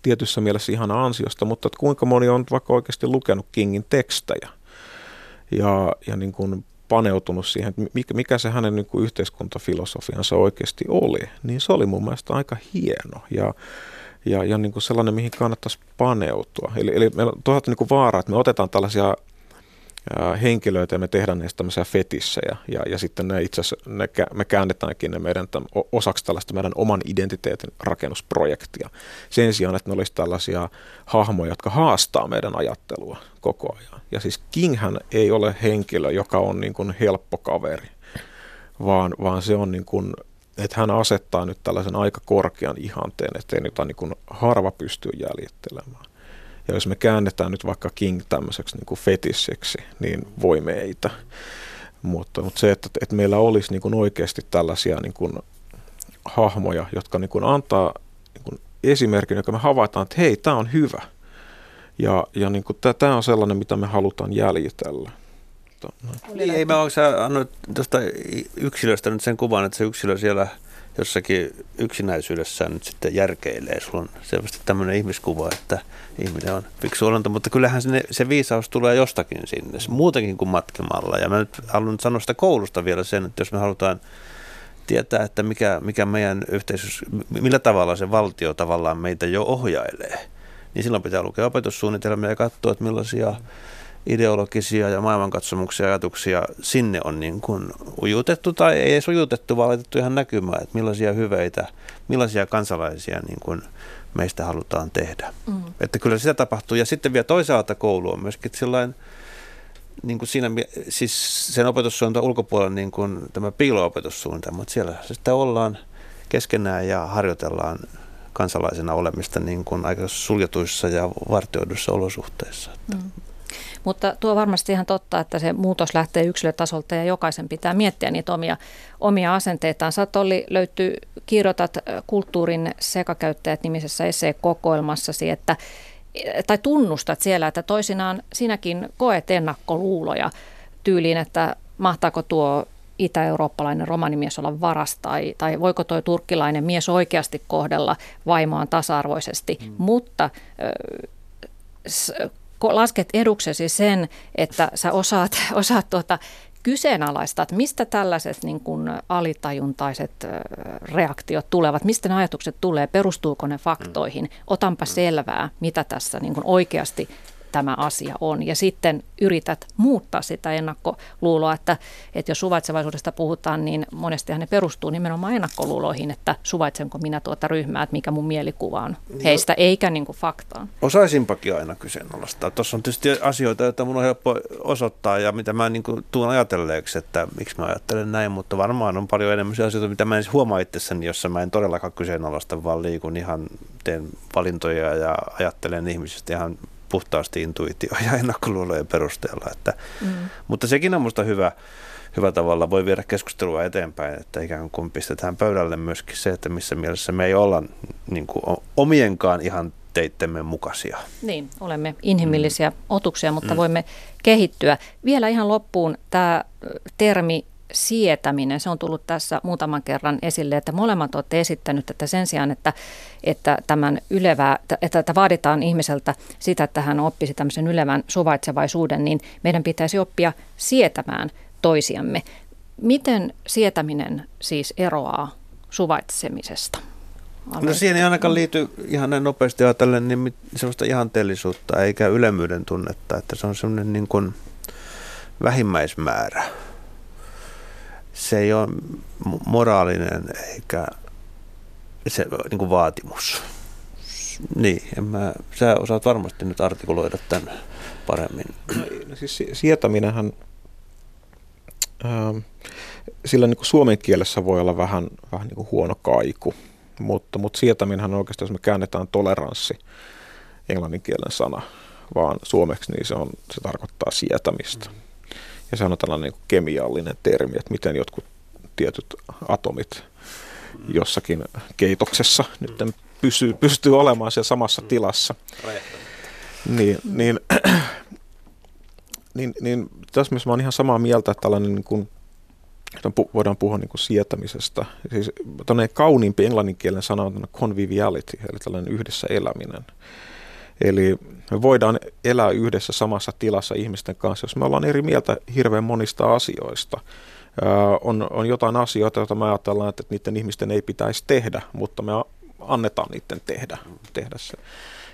tietyssä mielessä ihan ansiosta, mutta että kuinka moni on vaikka oikeasti lukenut Kingin tekstejä ja, ja niin kuin paneutunut siihen, että mikä, se hänen niin kuin yhteiskuntafilosofiansa oikeasti oli, niin se oli mun mielestä aika hieno ja, ja, ja niin kuin sellainen, mihin kannattaisi paneutua. Eli, eli meillä on toisaalta niin kuin vaara, että me otetaan tällaisia henkilöitä ja me tehdään niistä tämmöisiä fetissejä ja, ja sitten ne itse asiassa, ne, me käännetäänkin ne meidän tämän, osaksi tällaista meidän oman identiteetin rakennusprojektia. Sen sijaan, että ne olisi tällaisia hahmoja, jotka haastaa meidän ajattelua koko ajan. Ja siis Kinghän ei ole henkilö, joka on niin kuin helppo kaveri, vaan, vaan se on niin kuin, että hän asettaa nyt tällaisen aika korkean ihanteen, ettei nyt niin kuin harva pystyy jäljittelemään. Ja jos me käännetään nyt vaikka King tämmöiseksi niin kuin fetisseksi, niin voi meitä. Mutta, mutta se, että, että meillä olisi niin kuin oikeasti tällaisia niin kuin hahmoja, jotka niin kuin antaa niin kuin esimerkin, joka me havaitaan, että hei, tämä on hyvä. Ja, ja niin kuin, tämä on sellainen, mitä me halutaan jäljitellä. Niin, ei mä ole annoit tuosta yksilöstä nyt sen kuvan, että se yksilö siellä – jossakin yksinäisyydessään nyt sitten järkeilee. Sulla on selvästi tämmöinen ihmiskuva, että ihminen on fiksu olento, mutta kyllähän se, se viisaus tulee jostakin sinne, muutenkin kuin matkimalla. Ja mä nyt haluan sanoa sitä koulusta vielä sen, että jos me halutaan tietää, että mikä, mikä meidän yhteisössä, millä tavalla se valtio tavallaan meitä jo ohjailee, niin silloin pitää lukea opetussuunnitelmia ja katsoa, että millaisia ideologisia ja maailmankatsomuksia ajatuksia sinne on niin kuin ujutettu tai ei edes ujutettu, vaan laitettu ihan näkymään, että millaisia hyveitä, millaisia kansalaisia niin kuin meistä halutaan tehdä. Mm. Että kyllä sitä tapahtuu. Ja sitten vielä toisaalta koulu on myöskin sellainen, niin kuin siinä, siis sen opetussuunnitelman ulkopuolella niin kuin tämä piilo-opetussuunnitelma, mutta siellä sitä ollaan keskenään ja harjoitellaan kansalaisena olemista niin kuin aika suljetuissa ja vartioiduissa olosuhteissa. Mm. Mutta tuo varmasti ihan totta, että se muutos lähtee yksilötasolta ja jokaisen pitää miettiä niitä omia, omia asenteitaan. Satolli löytyy, kirjoitat kulttuurin sekakäyttäjät nimisessä esseekokoelmassasi, että tai tunnustat siellä, että toisinaan sinäkin koet ennakkoluuloja tyyliin, että mahtaako tuo itä-eurooppalainen romanimies olla varas tai, tai voiko tuo turkkilainen mies oikeasti kohdella vaimoaan tasa-arvoisesti, mm. mutta lasket eduksesi sen, että sä osaat, osaat tuota, kyseenalaistaa, että mistä tällaiset niin kuin alitajuntaiset reaktiot tulevat, mistä ne ajatukset tulee, perustuuko ne faktoihin, otanpa mm. selvää, mitä tässä niin kuin oikeasti tämä asia on. Ja sitten yrität muuttaa sitä ennakkoluuloa, että, että jos suvaitsevaisuudesta puhutaan, niin monestihan ne perustuu nimenomaan ennakkoluuloihin, että suvaitsenko minä tuota ryhmää, että mikä mun mielikuva on heistä, no, eikä niin kuin faktaan. Osaisinpakin aina kyseenalaistaa. Tuossa on tietysti asioita, joita mun on helppo osoittaa ja mitä mä niin kuin tuun ajatelleeksi, että miksi mä ajattelen näin, mutta varmaan on paljon enemmän asioita, mitä mä en huomaa itsessäni, jossa mä en todellakaan kyseenalaista, vaan liikun ihan, teen valintoja ja ajattelen ihmisistä ihan puhtaasti intuitio ja ennakkoluulojen perusteella. Että, mm. Mutta sekin on minusta hyvä, hyvä tavalla, voi viedä keskustelua eteenpäin, että ikään kuin pistetään pöydälle myöskin se, että missä mielessä me ei olla niin kuin, omienkaan ihan teittemme mukaisia. Niin, olemme inhimillisiä mm. otuksia, mutta mm. voimme kehittyä. Vielä ihan loppuun tämä termi sietäminen, se on tullut tässä muutaman kerran esille, että molemmat olette esittänyt, että sen sijaan, että, että tämän ylevää, että, että vaaditaan ihmiseltä sitä, että hän oppisi tämmöisen ylevän suvaitsevaisuuden, niin meidän pitäisi oppia sietämään toisiamme. Miten sietäminen siis eroaa suvaitsemisesta? No siihen ei ainakaan liity ihan näin nopeasti ajatellen niin sellaista ihanteellisuutta eikä ylemmyyden tunnetta, että se on semmoinen niin kuin vähimmäismäärä se ei ole moraalinen eikä se niin kuin vaatimus. Niin, en mä, sä osaat varmasti nyt artikuloida tämän paremmin. No, siis sietäminenhän, ähm, sillä niin kuin suomen kielessä voi olla vähän, vähän niin kuin huono kaiku, mutta, mutta sietäminenhän oikeastaan, jos me käännetään toleranssi, englannin kielen sana, vaan suomeksi niin se, on, se tarkoittaa sietämistä. Mm. Ja se on tällainen niin kemiallinen termi, että miten jotkut tietyt atomit jossakin keitoksessa nyt pysyy, pystyy olemaan siellä samassa tilassa. Niin, niin, niin, niin tässä mielessä mä olen ihan samaa mieltä, että tällainen niin kuin, voidaan puhua niin kuin sietämisestä. Siis kauniimpi englanninkielinen sana on conviviality, eli tällainen yhdessä eläminen. Eli me voidaan elää yhdessä samassa tilassa ihmisten kanssa, jos me ollaan eri mieltä hirveän monista asioista. On, on jotain asioita, joita me ajatellaan, että niiden ihmisten ei pitäisi tehdä, mutta me annetaan niiden tehdä, tehdä se.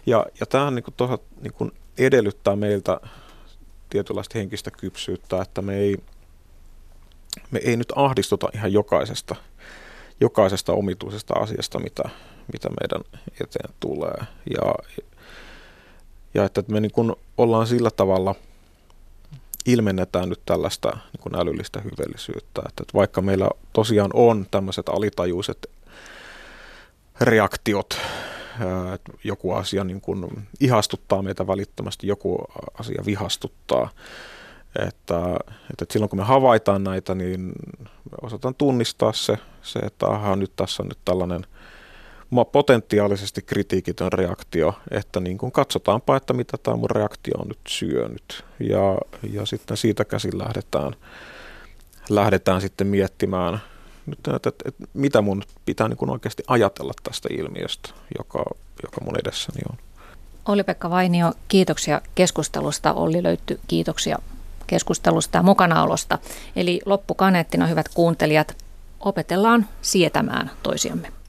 Ja, ja tämä niin kuin tosa, niin kuin edellyttää meiltä tietynlaista henkistä kypsyyttä, että me ei, me ei nyt ahdistuta ihan jokaisesta, jokaisesta omituisesta asiasta, mitä, mitä meidän eteen tulee. Ja, ja että me niin kuin ollaan sillä tavalla, ilmennetään nyt tällaista niin kuin älyllistä hyvellisyyttä, että, että vaikka meillä tosiaan on tämmöiset alitajuiset reaktiot, että joku asia niin kuin ihastuttaa meitä välittömästi, joku asia vihastuttaa, että, että silloin kun me havaitaan näitä, niin me osataan tunnistaa se, se että aha, nyt tässä on nyt tällainen – potentiaalisesti kritiikitön reaktio, että niin kuin katsotaanpa, että mitä tämä mun reaktio on nyt syönyt. Ja, ja sitten siitä käsin lähdetään, lähdetään sitten miettimään, nyt, että, että, että mitä mun pitää niin kuin oikeasti ajatella tästä ilmiöstä, joka, joka mun edessäni on. Olli-Pekka Vainio, kiitoksia keskustelusta. Olli löytty, kiitoksia keskustelusta ja mukanaolosta. Eli loppukaneettina, hyvät kuuntelijat, opetellaan sietämään toisiamme.